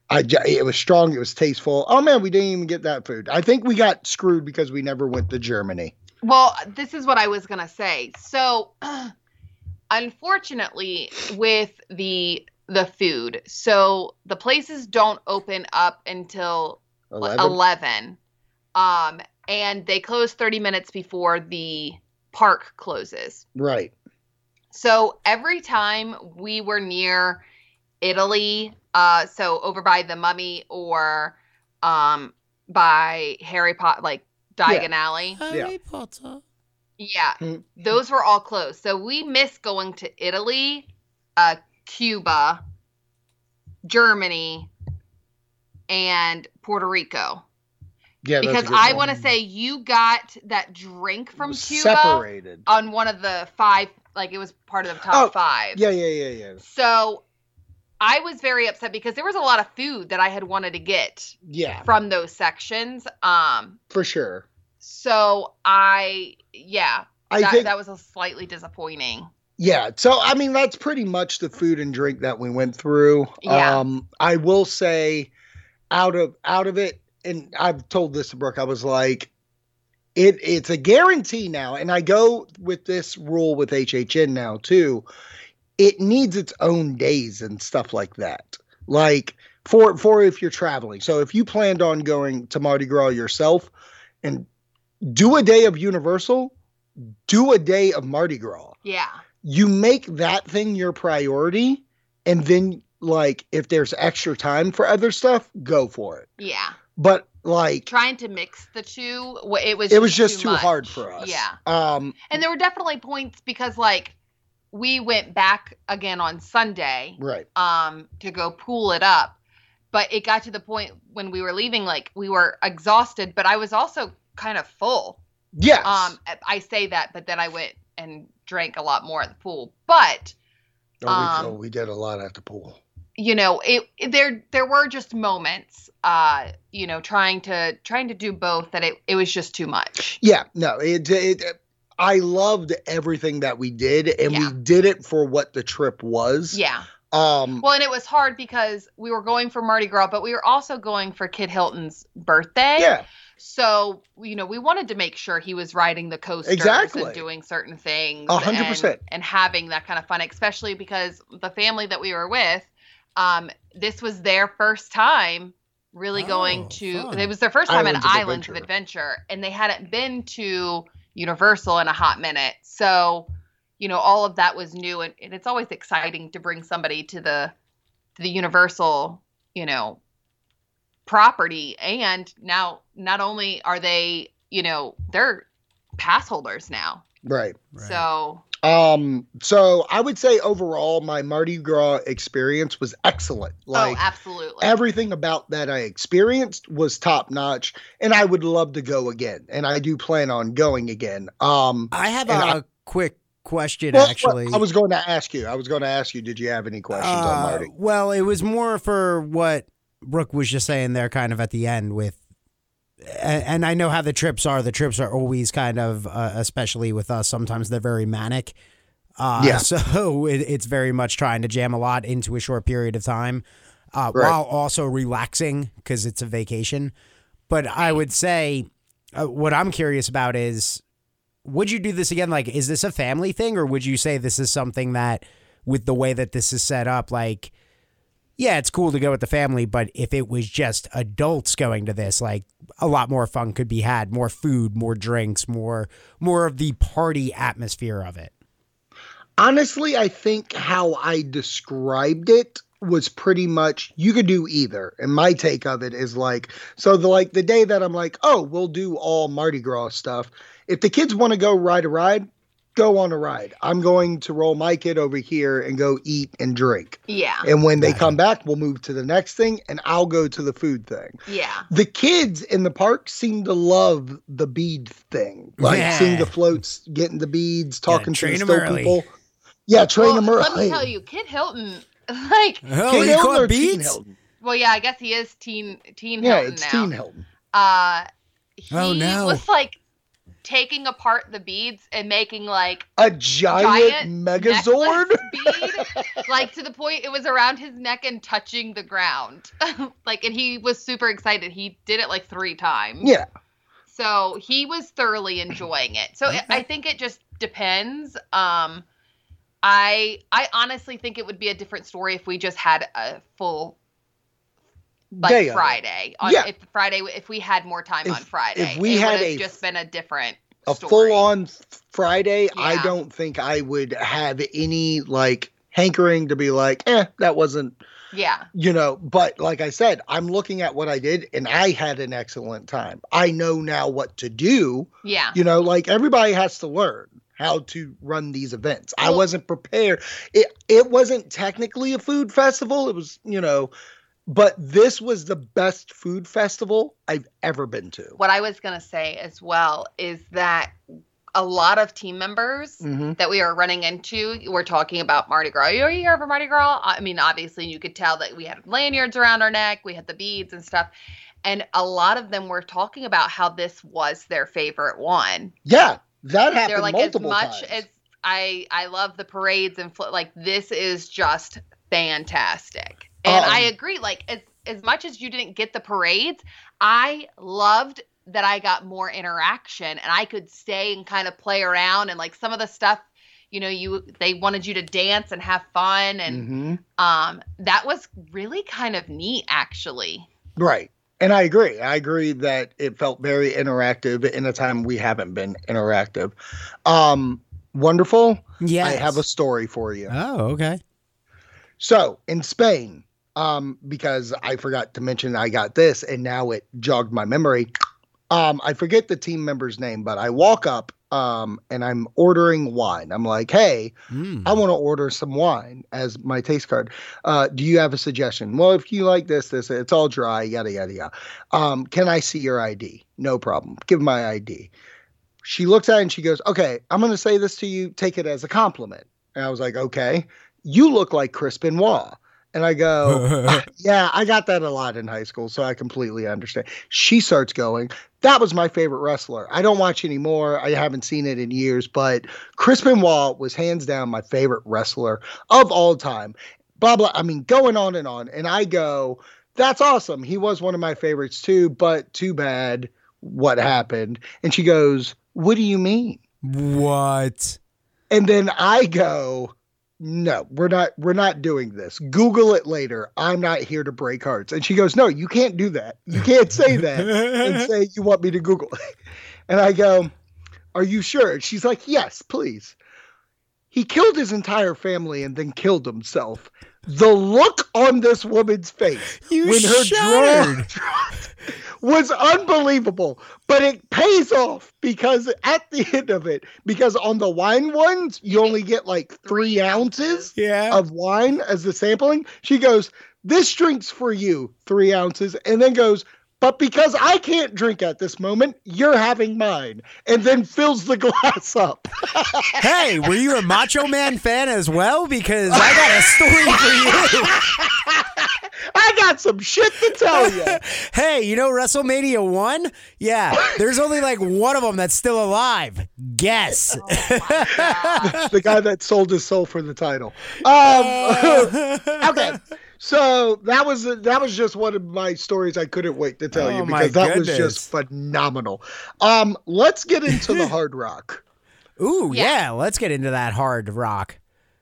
S4: I it was strong, it was tasteful. Oh man, we didn't even get that food. I think we got screwed because we never went to Germany.
S5: Well, this is what I was going to say. So, unfortunately, with the the food, so the places don't open up until
S4: 11?
S5: 11. Um and they close 30 minutes before the park closes.
S4: Right.
S5: So every time we were near Italy, uh, so over by the Mummy or um, by Harry Potter, like Diagon Alley,
S1: Harry Potter.
S5: yeah,
S4: Hmm.
S5: those were all closed. So we missed going to Italy, uh, Cuba, Germany, and Puerto Rico.
S4: Yeah.
S5: Because I want to say you got that drink from Cuba
S4: separated.
S5: on one of the five, like it was part of the top
S4: Oh,
S5: five.
S4: Yeah, yeah, yeah, yeah.
S5: So I was very upset because there was a lot of food that I had wanted to get
S4: Yeah,
S5: from those sections. Um,
S4: for sure.
S5: so I, yeah,
S4: I
S5: that,
S4: think
S5: that was a slightly disappointing.
S4: Yeah. So I mean that's pretty much the food and drink that we went through.
S5: Yeah.
S4: Um I will say out of out of it and I've told this to Brooke I was like it it's a guarantee now and I go with this rule with HHN now too. It needs its own days and stuff like that. Like for for if you're traveling. So if you planned on going to Mardi Gras yourself and do a day of Universal, do a day of Mardi Gras
S5: Yeah.
S4: you make that thing your priority and then like if there's extra time for other stuff go for it
S5: Yeah.
S4: But like
S5: Trying to mix the two, it was
S4: it was just too
S5: much.
S4: hard for us.
S5: Yeah.
S4: um
S5: And there were definitely points because, like, we went back again on Sunday
S4: right.
S5: um to go pool it up but it got to the point when we were leaving like we were exhausted but i was also kind of full.
S4: Yes.
S5: Um i say that but then i went and drank a lot more at the pool but
S4: oh, we,
S5: um,
S4: oh, we did a lot at the pool
S5: you know it, it- there there were just moments uh you know trying to trying to do both that it, it was just too much
S4: yeah no it, it i loved everything that we did and
S5: Yeah.
S4: we did it for what the trip was
S5: yeah
S4: um
S5: well and it was hard because we were going for mardi gras but we were also going for kid hilton's birthday
S4: yeah
S5: So, you know, we wanted to make sure he was riding the coasters
S4: Exactly.
S5: and doing certain things.
S4: A hundred
S5: and-
S4: percent.
S5: And having that kind of fun, especially because the family that we were with, um, this was their first time really
S1: Oh,
S5: going to
S1: fun.
S5: it was their first time
S4: Islands
S5: at
S4: of
S5: Islands of
S4: Adventure.
S5: Adventure. And they hadn't been to Universal in a hot minute. So, you know, all of that was new and, and it's always exciting to bring somebody to the to the Universal, you know, property and now not only are they you know they're pass holders now
S4: right
S1: Right.
S5: so
S4: um so i would say overall my mardi gras experience was excellent like
S5: oh absolutely
S4: everything about that I experienced was top notch, and I would love to go again, and I do plan on going again. Um,
S1: I have
S4: And
S1: a
S4: I-
S1: quick question
S4: well,
S1: actually.
S4: I was going to ask you. I was going to ask you. Did you have any questions on
S1: Uh,
S4: Marty?
S1: Well, it was more for what Brooke was just saying there, kind of at the end with. And, I know how the trips are. The trips are always kind of, uh, especially with us, sometimes they're very manic. Uh,
S4: Yeah.
S1: So it, it's very much trying to jam a lot into a short period of time uh,
S4: Right.
S1: while also relaxing because it's a vacation. But I would say uh, what I'm curious about is would you do this again? Like, is this a family thing or would you say this is something that, with the way that this is set up, like, yeah, it's cool to go with the family, but if it was just adults going to this, like a lot more fun could be had, more food, more drinks, more more of the party atmosphere of it.
S4: Honestly, I think how I described it was pretty much you could do either. And my take of it is like so the like the day that I'm like, "Oh, we'll do all Mardi Gras stuff." If the kids want to go ride a ride, go on a ride. I'm going to roll my kid over here and go eat and drink.
S5: yeah
S4: And when they
S1: Gotcha.
S4: come back, we'll move to the next thing and I'll go to the food thing.
S5: yeah
S4: The kids in the park seem to love the bead thing. Like
S1: Yeah.
S4: seeing the floats, getting the beads, talking to
S1: train
S4: the
S1: 'em
S4: still
S1: early.
S4: people. Yeah, train
S5: well,
S4: them early.
S5: let me tell you kid hilton like
S1: Oh,
S4: Kid
S1: he
S4: Hilton
S1: caught
S4: or Teen? Hilton?
S5: well yeah i guess he is teen teen
S4: Yeah,
S5: hilton
S4: it's
S5: now
S4: Teen Hilton.
S5: uh he
S1: Oh, no.
S5: was like taking apart the beads and making like
S4: A giant, megazord.
S5: bead, like to the point it was around his neck and touching the ground. like, and he was super excited. He did it like three times.
S4: Yeah.
S5: So he was thoroughly enjoying it. So I- I think it just depends. Um, I I honestly think it would be a different story if we just had a full like
S4: Day.
S5: Friday. On,
S4: Yeah.
S5: If Friday, if we had more time
S4: If-
S5: on Friday,
S4: if we
S5: it
S4: had a-
S5: just been a different
S4: a full on Friday, I don't think I would have any like hankering to be like, eh, that wasn't,
S5: Yeah.
S4: you know. But like I said, I'm looking at what I did and I had an excellent time. I know now what to do.
S5: Yeah.
S4: You know, like everybody has to learn how to run these events. I wasn't prepared. It it wasn't technically a food festival. It was, you know, but this was the best food festival I've ever been to.
S5: What I was gonna say as well is that a lot of team members
S4: hmm
S5: that we are running into were talking about Mardi Gras. Are you here for Mardi Gras? I mean, obviously, you could tell that we had lanyards around our neck, we had the beads and stuff. And a lot of them were talking about how this was their favorite one.
S4: Yeah, that happened
S5: They're like, as much
S4: times.
S5: as I I love the parades and fl- like this is just fantastic. And
S4: Um,
S5: I agree. Like as as much as you didn't get the parades, I loved that I got more interaction and I could stay and kind of play around and like some of the stuff, you know, you they wanted you to dance and have fun and
S4: Mhm.
S5: um that was really kind of neat actually.
S4: Right. And I agree. I agree that it felt very interactive in a time we haven't been interactive. Um, wonderful.
S1: Yeah.
S4: I have a story for you.
S1: Oh, okay.
S4: So in Spain, um, because I forgot to mention I got this and now it jogged my memory. Um, I forget the team member's name, but I walk up um and I'm ordering wine. I'm like, hey,
S1: Mm.
S4: I want to order some wine as my taste card. Uh, do you have a suggestion? Well, if you like this, this, it's all dry, yada, yada, yada. Um, can I see your ID? No problem. Give my ID. She looks at it and she goes, okay, I'm going to say this to you. Take it as a compliment. And I was like, okay, you look like Crispin Benoit. And I go, ah, yeah, I got that a lot in high school, so I completely understand. She starts going, that was my favorite wrestler. I don't watch anymore. I haven't seen it in years, but Chris Benoit was hands down my favorite wrestler of all time. Blah blah. I mean, going on and on. And I go, that's awesome. He was one of my favorites too, but too bad what happened. And she goes, What do you mean?
S1: what?
S4: And then I go, no, we're not we're not doing this. Google it later. I'm not here to break hearts. And she goes, "No, you can't do that. You can't say that and say you want me to Google." And I go, "Are you sure?" And she's like, "Yes, please." He killed his entire family and then killed himself. The look on this woman's face
S1: You
S4: when her
S1: shuddered.
S4: draw was unbelievable. But it pays off because at the end of it, because on the wine ones, you only get like three ounces
S1: Yeah.
S4: of wine as the sampling. She goes, This drink's for you, three ounces, and then goes, But because I can't drink at this moment, you're having mine, and then fills the glass up.
S1: hey, were you a Macho Man fan as well? Because I got a story for you.
S4: I got some shit to tell you.
S1: hey, you know WrestleMania 1? Yeah, there's only like one of them that's still alive. Guess.
S4: the guy that sold his soul for the title. Um, okay. So that was that was just one of my stories I couldn't wait to tell
S1: Oh,
S4: you because that was just phenomenal. Um, let's get into the hard rock.
S1: Ooh,
S5: Yeah.
S1: yeah, let's get into that hard rock.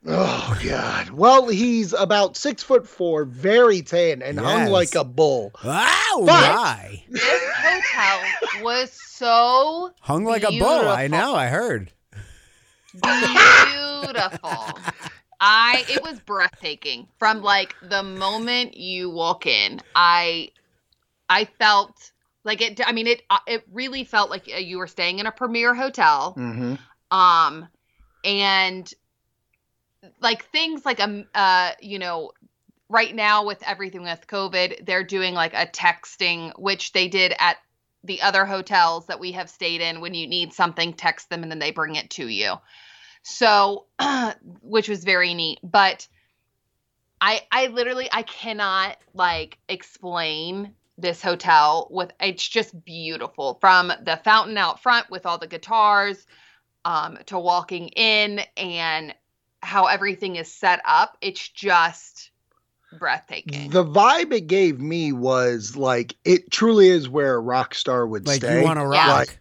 S4: Oh God! Well, he's about six foot four, very tan, and hung like a bull.
S1: Wow,
S4: But-
S1: my.
S5: This hotel was so
S1: Hung like a bull. I know, I heard.
S5: beautiful. I it was breathtaking from like the moment you walk in. I I felt like it. I mean, it uh, it really felt like uh, you were staying in a premier hotel.
S4: Mm-hmm.
S5: Um, and like things like um uh you know right now with everything with COVID, they're doing like a texting, which they did at the other hotels that we have stayed in. When you need something, text them and then they bring it to you. So, which was very neat. But I, I literally, I cannot like explain this hotel with it's just beautiful from the fountain out front with all the guitars um, to walking in and how everything is set up. It's just breathtaking.
S4: The vibe it gave me was like it truly is where a rock star would
S1: Like
S4: stay.
S1: you want to rock.
S4: Like-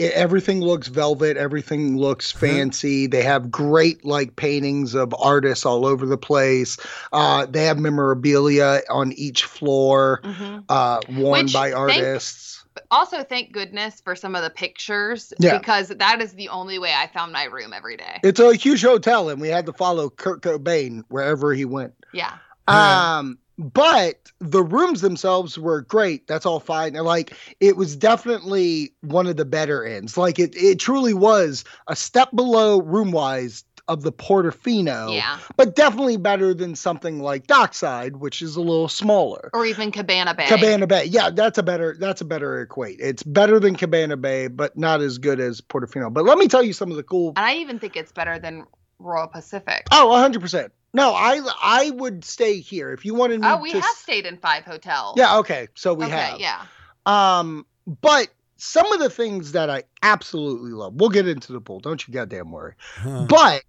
S4: it, everything looks velvet everything looks
S1: Uh-huh.
S4: fancy they have great like paintings of artists all over the place uh they have memorabilia on each floor
S5: Mhm.
S4: uh worn
S5: Which,
S4: by artists
S5: But also, thank goodness for some of the pictures
S4: Yeah.
S5: because that is the only way I found my room every day.
S4: it's a huge hotel and we had to follow kurt cobain wherever he went
S5: Yeah.
S1: Yeah.
S4: But the rooms themselves were great. That's all fine. And like it was definitely one of the better ends. Like it it truly was a step below room wise of the Portofino.
S5: Yeah.
S4: But definitely better than something like Dockside, which is a little smaller.
S5: Or even Cabana Bay.
S4: Cabana Bay. Yeah, that's a better that's a better equate. It's better than Cabana Bay, but not as good as Portofino. But let me tell you some of the cool
S5: And I even think it's better than Royal Pacific.
S4: Oh, 100%. No, I I would stay here if you wanted me
S5: Oh, we
S4: to
S5: have stayed in five hotels.
S4: Yeah, okay. So we
S5: okay,
S4: have.
S5: yeah.
S4: Um, but some of the things that I absolutely love, we'll get into the pool. Don't you goddamn worry.
S1: Huh.
S4: But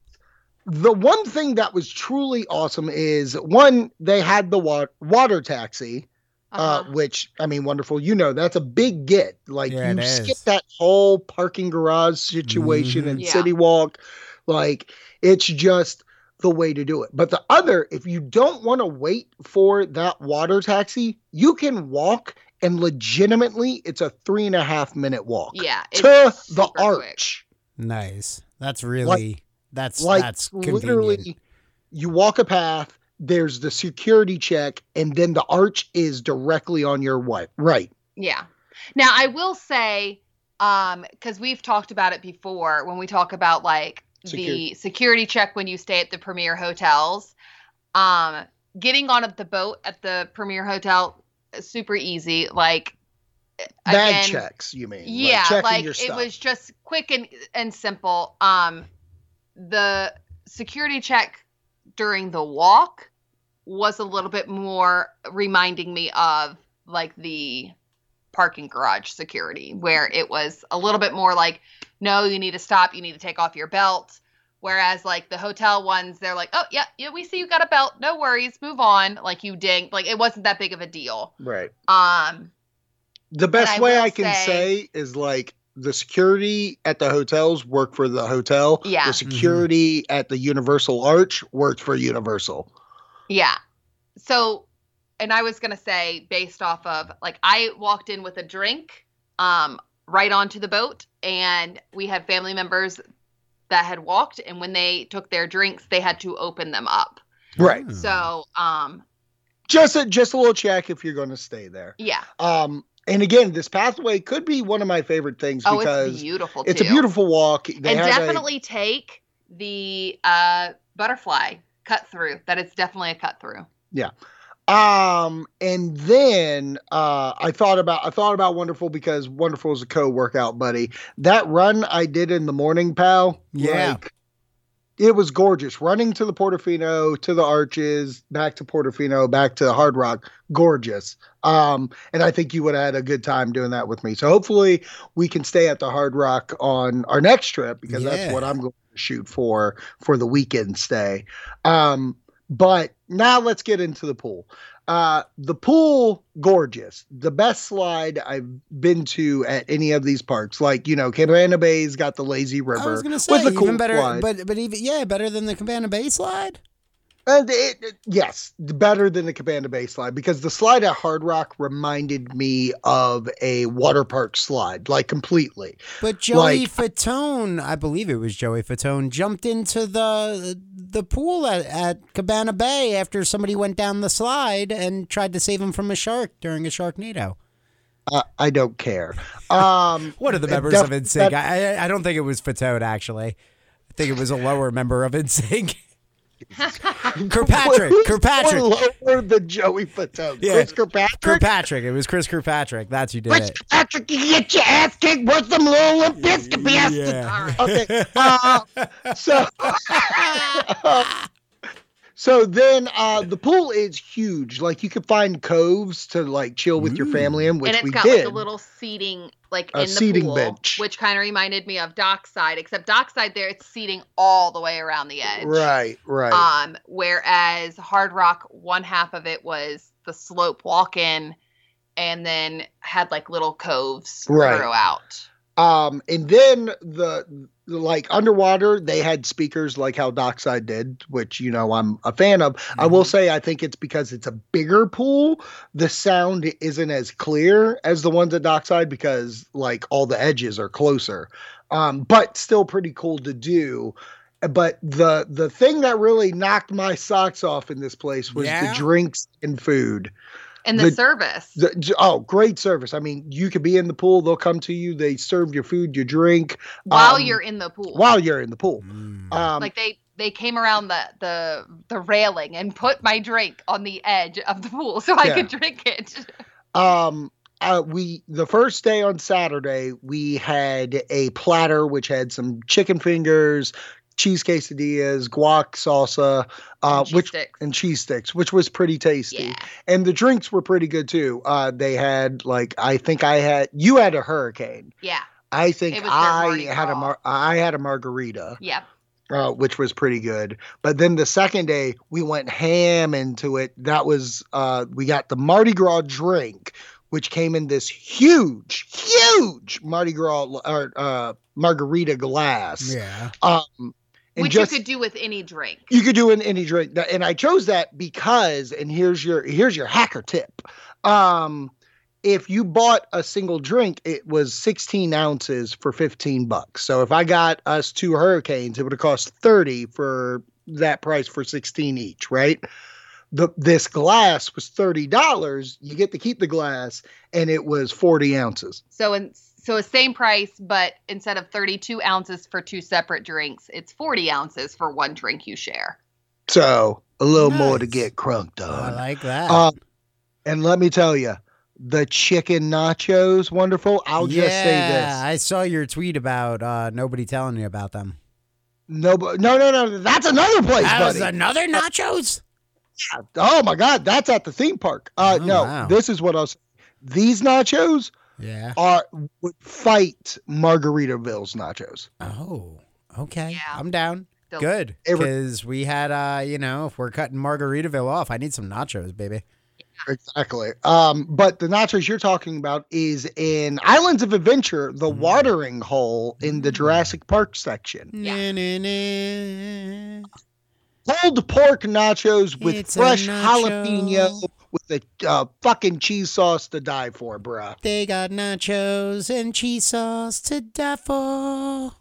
S4: the one thing that was truly awesome is one, they had the wa- water taxi, uh,
S5: Uh-huh.
S4: which I mean, wonderful. You know, that's a big get. Like
S1: Yeah,
S4: you skip
S1: is.
S4: that whole parking garage situation
S1: Mhm.
S4: and
S5: Yeah.
S4: City Walk. Like it's just the way to do it. But the other, if you don't want to wait for that water taxi, you can walk and legitimately it's a three and a half minute walk
S5: yeah.
S4: To the
S5: super quick.
S4: arch.
S1: Nice. That's really that's
S4: Like
S1: that's
S4: literally, you walk a path. There's the security check, and then the arch is directly on your right. Right.
S5: Yeah. Now I will say, um, because we've talked about it before when we talk about like
S4: Security.
S5: the security check when you stay at the premier hotels. Um, getting on the boat at the premier hotel super easy. Like
S4: Bag
S5: again,
S4: checks, you mean?
S5: Yeah, like
S4: your
S5: it was just quick and and simple. Um, the security check during the walk was a little bit more reminding me of like the parking garage security, where it was a little bit more like, no, you need to stop, you need to take off your belt. Whereas like the hotel ones, they're like, oh yeah, yeah, we see you got a belt, no worries, move on. Like you dinged, like it wasn't that big of a deal.
S4: right.
S5: Um,
S4: The best
S5: I
S4: way I can
S5: say-
S4: say is like the security at the hotels work for the hotel.
S5: Yeah.
S4: The security at the Universal Arch worked for Universal.
S5: Yeah. So, and I was going to say, based off of like, I walked in with a drink um, right onto the boat, and we had family members that had walked, and when they took their drinks, they had to open them up.
S4: Right.
S1: Oh.
S5: So, um,
S4: Just a just a little check if you're going to stay there.
S5: yeah.
S4: Um, and again, this pathway could be one of my favorite things
S5: Oh,
S4: because
S5: it's beautiful.
S4: it's a beautiful walk. They
S5: and
S4: have a-
S5: definitely take the uh, butterfly cut through. That is definitely a cut through.
S4: Um, and then uh, I thought about I thought about Wonderful because Wonderful is a co-workout buddy. That run I did in the morning, pal.
S1: Yeah.
S4: like, it was gorgeous. Running to the Portofino, to the Arches, back to Portofino, back to the Hard Rock, gorgeous. Um, and I think you would have had a good time doing that with me. So hopefully we can stay at the Hard Rock on our next trip because that's what I'm going to shoot for for the weekend stay. Um, but now let's get into the pool. Uh, the pool, gorgeous. The best slide I've been to at any of these parks. Like, you know, Cabana Bay's got the lazy river.
S1: I was gonna say
S4: a
S1: even better,
S4: slide.
S1: but but even yeah, better than the Cabana Bay slide.
S4: And it, it- yes, better than the Cabana Bay slide because the slide at Hard Rock reminded me of a water park slide, like completely.
S1: But Joey
S4: Like-
S1: Fatone, I believe it was Joey Fatone, jumped into the the pool at, at Cabana Bay after somebody went down the slide and tried to save him from a shark during a sharknado.
S4: Uh, I don't care. Um,
S1: One of the members
S4: def-
S1: of NSYNC.
S4: that-
S1: I, I I don't think it was Fatone actually. I think it was a lower member of NSYNC. Kirkpatrick.
S4: Who's
S1: Kirkpatrick.
S4: more lower than Joey Fatone.
S1: Yeah.
S4: Chris Kirkpatrick.
S1: Kirkpatrick. It was Chris Kirkpatrick. That's who did
S4: Chris
S1: it.
S4: Kirkpatrick, you get your ass kicked. Where's them little Limp Bizkit bastards?
S1: Yeah.
S4: Okay. Uh, so, So then uh the pool is huge. Like you could find coves to like chill with your family in, which
S5: and it's
S4: we
S5: got
S4: did.
S5: like a little seating like
S4: A
S5: in the
S4: seating
S5: pool,
S4: bench.
S5: which kind of reminded me of dockside, except dockside there it's seating all the way around the edge.
S4: right, right.
S5: Um, whereas Hard Rock, one half of it was the slope walk in, and then had like little coves
S4: Right.
S5: throughout.
S4: Um, and then the like underwater, they had speakers like how Dockside did, which you know I'm a fan of. I will say I think it's because it's a bigger pool. The sound isn't as clear as the ones at Dockside because like all the edges are closer. Um, but still pretty cool to do. But the the thing that really knocked my socks off in this place was
S1: Yeah?
S4: the drinks and food.
S5: And the,
S4: The-
S5: service.
S4: The, oh, great service. I mean, you could be in the pool, they'll come to you, they serve your food, your drink
S5: while
S4: um,
S5: you're in the pool.
S4: while you're in the pool.
S1: Mm.
S4: Um,
S5: like they they came around the the the railing and put my drink on the edge of the pool so I
S4: Yeah.
S5: could drink it.
S4: um, uh, we the first day on Saturday we had a platter which had some chicken fingers, cheese quesadillas, guac salsa, uh,
S5: cheese
S4: which
S5: sticks.
S4: and cheese sticks, which was pretty tasty.
S5: yeah.
S4: And the drinks were pretty good too. Uh, they had like I think I had you had a hurricane.
S5: Yeah.
S4: I think
S5: It was their
S4: I
S5: Mardi
S4: had a mar- I had a margarita.
S5: Yeah.
S4: uh, which was pretty good. But then the second day we went ham into it. That was uh, we got the Mardi Gras drink, which came in this huge, huge Mardi Gras or uh, margarita glass.
S1: Yeah.
S4: Um, and
S5: Which
S4: just
S5: you could do with any drink.
S4: you could do in any drink, and I chose that because, and here's your here's your hacker tip. Um, if you bought a single drink, it was 16 ounces for 15 bucks. So if I got us two hurricanes, it would have cost 30 for that price for 16 each, right? The this glass was $30. You get to keep the glass, and it was 40 ounces.
S5: So in so a same price, but instead of 32 ounces for two separate drinks, it's 40 ounces for one drink you share.
S4: So a little more to get crunked on.
S1: I like that.
S4: Um, and let me tell you, the chicken nachos, wonderful. I'll just say this:
S1: I saw your tweet about uh, nobody telling you about them.
S4: no, no, no, no. That's another place,
S1: That was another nachos.
S4: oh my God, that's at the theme park. Uh,
S1: Oh,
S4: no,
S1: wow.
S4: this is what I was. These nachos
S1: Yeah.
S4: are would fight Margaritaville's nachos.
S1: Oh, okay.
S5: Yeah.
S1: I'm down.
S5: Del-
S1: Good. Because we had, uh, you know, if we're cutting Margaritaville off, I need some nachos, baby.
S4: Exactly. Um, but the nachos you're talking about is in Islands of Adventure, the
S1: Mm.
S4: watering hole in the
S1: Mm.
S4: Jurassic Park section.
S5: Yeah.
S1: Na, na, na.
S4: pulled pork nachos with
S1: It's
S4: fresh
S1: nacho.
S4: jalapeno with a uh, fucking cheese sauce to die for, bruh.
S1: They got nachos and cheese sauce to die for.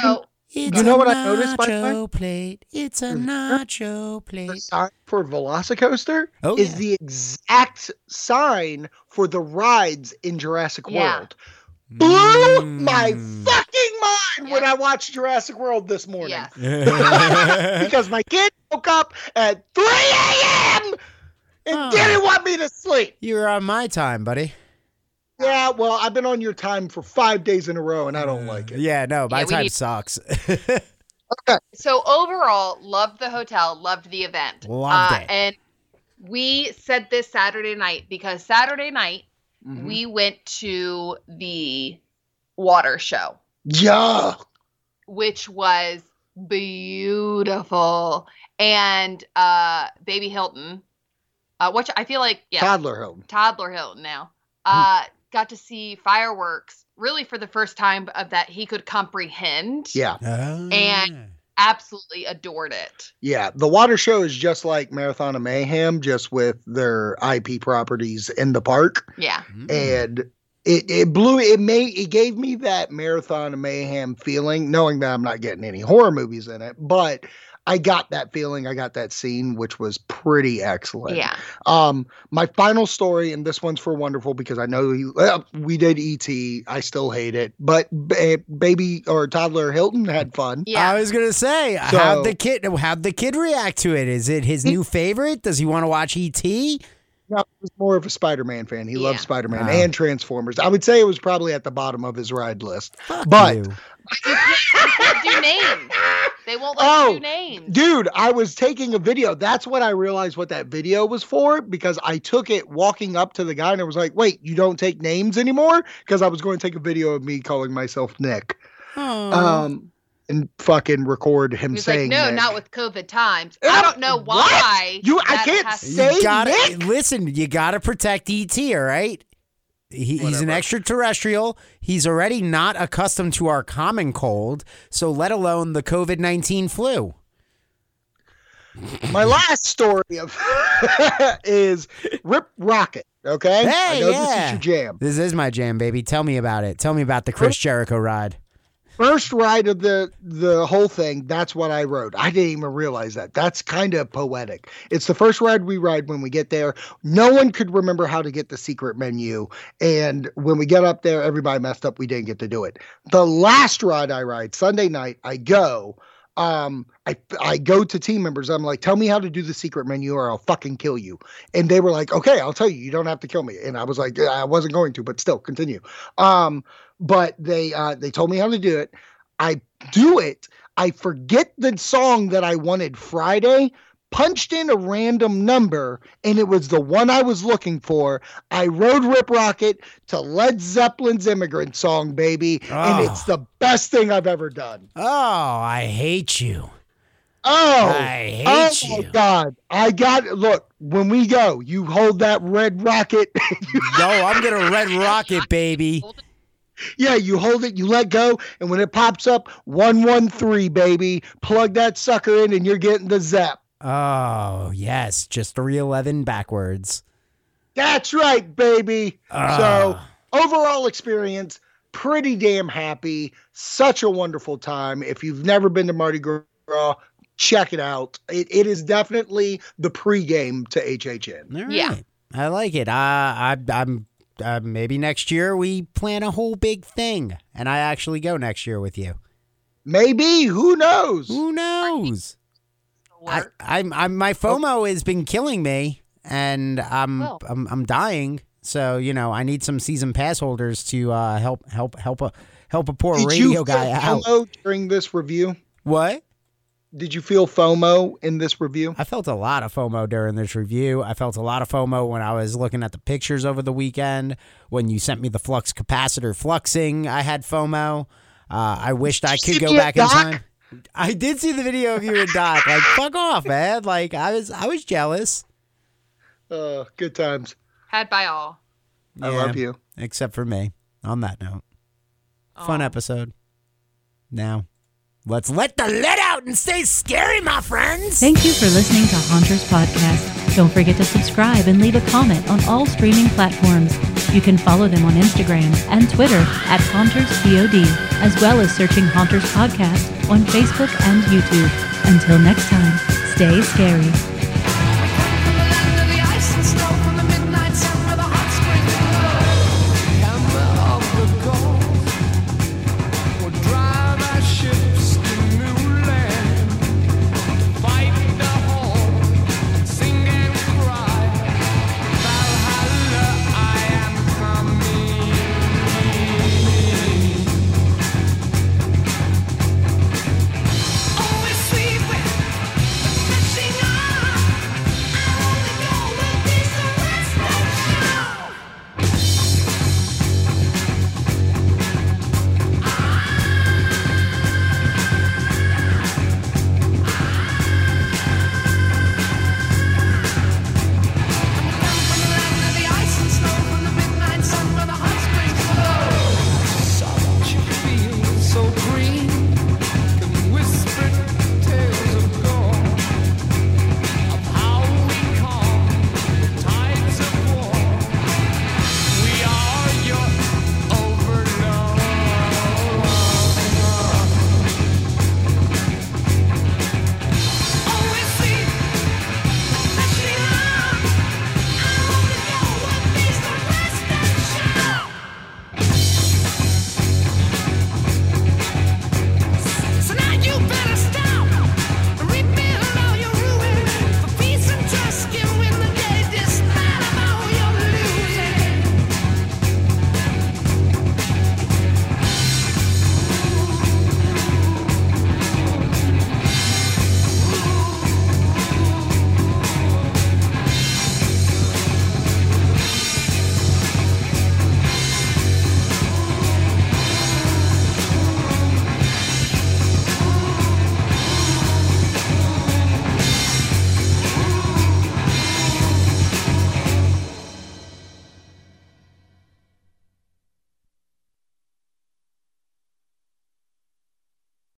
S5: So
S1: It's
S4: You know what I noticed, by the way?
S1: plate. It's a nacho
S4: The
S1: plate.
S4: sign for Velocicoaster
S1: Oh,
S4: is
S1: yeah.
S4: the exact sign for the rides in Jurassic
S5: Yeah.
S4: World. Blew my
S1: Mm.
S4: fucking mind when I watched Jurassic World this morning.
S5: yes.
S4: because my kid woke up at 3 a.m. and
S1: Oh.
S4: didn't want me to sleep.
S1: You're on my time, buddy.
S4: Yeah, well, I've been on your time for five days in a row and I don't like it.
S1: Yeah, no, my
S5: Yeah,
S1: time
S5: need-
S1: sucks. Okay.
S5: So overall, loved the hotel, loved the event.
S1: Loved
S5: Uh,
S1: it.
S5: And we said this Saturday night because Saturday night
S4: Mhm.
S5: we went to the water show,
S4: Yeah.
S5: which was beautiful. And uh Baby Hilton, uh which I feel like yeah,
S4: Toddler home.
S5: toddler Hilton now. Uh got to see fireworks really for the first time of that he could comprehend.
S4: Yeah.
S1: Oh,
S5: And- Absolutely adored it.
S4: Yeah. The water show is just like Marathon of Mayhem, just with their IP properties in the park.
S5: Yeah.
S1: Mm.
S4: And it, it blew it made it gave me that Marathon of Mayhem feeling, knowing that I'm not getting any horror movies in it, but I got that feeling, I got that scene, which was pretty excellent.
S5: Yeah.
S4: Um, my final story, and this one's for Wonderful because I know he, well, we did ET. I still hate it, but ba- baby or toddler Hilton had fun.
S5: Yeah.
S1: I was gonna say,
S4: So-
S1: how'd the kid how'd the kid react to it? Is it his new favorite? Does he want to watch ET?
S4: No, he's more of a Spider-Man fan. He
S5: Yeah.
S4: loves Spider-Man
S1: Wow.
S4: and Transformers. I would say it was probably at the bottom of his ride list.
S1: Fuck
S4: But-
S1: you.
S5: You can't, you can't do names. They won't let
S4: Oh,
S5: you do names.
S4: Dude, I was taking a video. That's when I realized what that video was for because I took it walking up to the guy and I was like, wait, you don't take names anymore? Because I was going to take a video of me calling myself Nick. Um, and fucking record him
S5: He's
S4: saying
S5: like, no,
S4: Nick.
S5: not with COVID times.
S4: Uh,
S5: I don't know
S4: what?
S5: why.
S4: You- I can't say-
S1: you gotta
S4: Nick?
S1: listen. You gotta protect ET. All right. He, he's an extraterrestrial. He's already not accustomed to our common cold, so let alone the COVID nineteen flu.
S4: My last story of is Rip Rocket. Okay, I know
S1: yeah.
S4: this is your jam.
S1: This is my jam, baby. Tell me about it. Tell me about the Chris Jericho ride.
S4: First ride of the the whole thing. That's what I wrote. I didn't even realize that. That's kind of poetic. It's the first ride we ride when we get there. No one could remember how to get the secret menu, and when we get up there, everybody messed up. We didn't get to do it. The last ride I ride Sunday night, I go. Um, I I go to team members. I'm like, tell me how to do the secret menu, or I'll fucking kill you. And they were like, okay, I'll tell you. You don't have to kill me. And I was like, "Yeah, I wasn't going to, but still, continue. Um, but they uh, they told me how to do it. I do it. I forget the song that I wanted Friday. Punched in a random number, and it was the one I was looking for. I rode Rip Rocket to Led Zeppelin's "Immigrant Song," baby, and
S1: Oh.
S4: it's the best thing I've ever done.
S1: Oh, I hate you.
S4: Oh,
S1: I
S4: oh
S1: hate
S4: my
S1: you.
S4: God! I got look when we go. You hold that red rocket.
S1: No, I'm gonna red rocket, baby.
S4: Yeah, you hold it, you let go, and when it pops up, 113, baby, plug that sucker in and you're getting the zap.
S1: Oh yes, just 311 backwards.
S4: That's right, baby.
S1: Ah.
S4: So, overall experience, pretty damn happy. Such a wonderful time. If you've never been to Mardi Gras, check it out. It, it is definitely the pregame to HHN.
S1: All right.
S5: Yeah.
S1: I like it. Uh, I, I'm uh, maybe next year we plan a whole big thing, and I actually go next year with you.
S4: Maybe, who knows?
S1: Who knows? I, I'm, I'm, my FOMO has been killing me, and I'm,
S5: Well.
S1: I'm, I'm dying. So you know, I need some season pass holders to uh, help, help, help a, help a poor
S4: Did
S1: radio
S4: you
S1: guy
S4: feel
S1: out.
S4: FOMO during this review?
S1: What?
S4: Did you feel FOMO in this review?
S1: I felt a lot of FOMO during this review. I felt a lot of FOMO when I was looking at the pictures over the weekend. When you sent me the flux capacitor fluxing, I had FOMO. Uh, I wished I could go back in time. I did see the video of you and Doc. Like, fuck off, man. Like, I was, I was jealous.
S4: Uh, good times.
S5: Had by all.
S4: I love you.
S1: Except for me. On that note, fun episode. Now, let's let the let out and stay scary, my friends.
S3: Thank you for listening to Haunters Podcast. Don't forget to subscribe and leave a comment on all streaming platforms. You can follow them on Instagram and Twitter at HauntersPOD, as well as searching Haunters Podcast on Facebook and YouTube. Until next time, stay scary.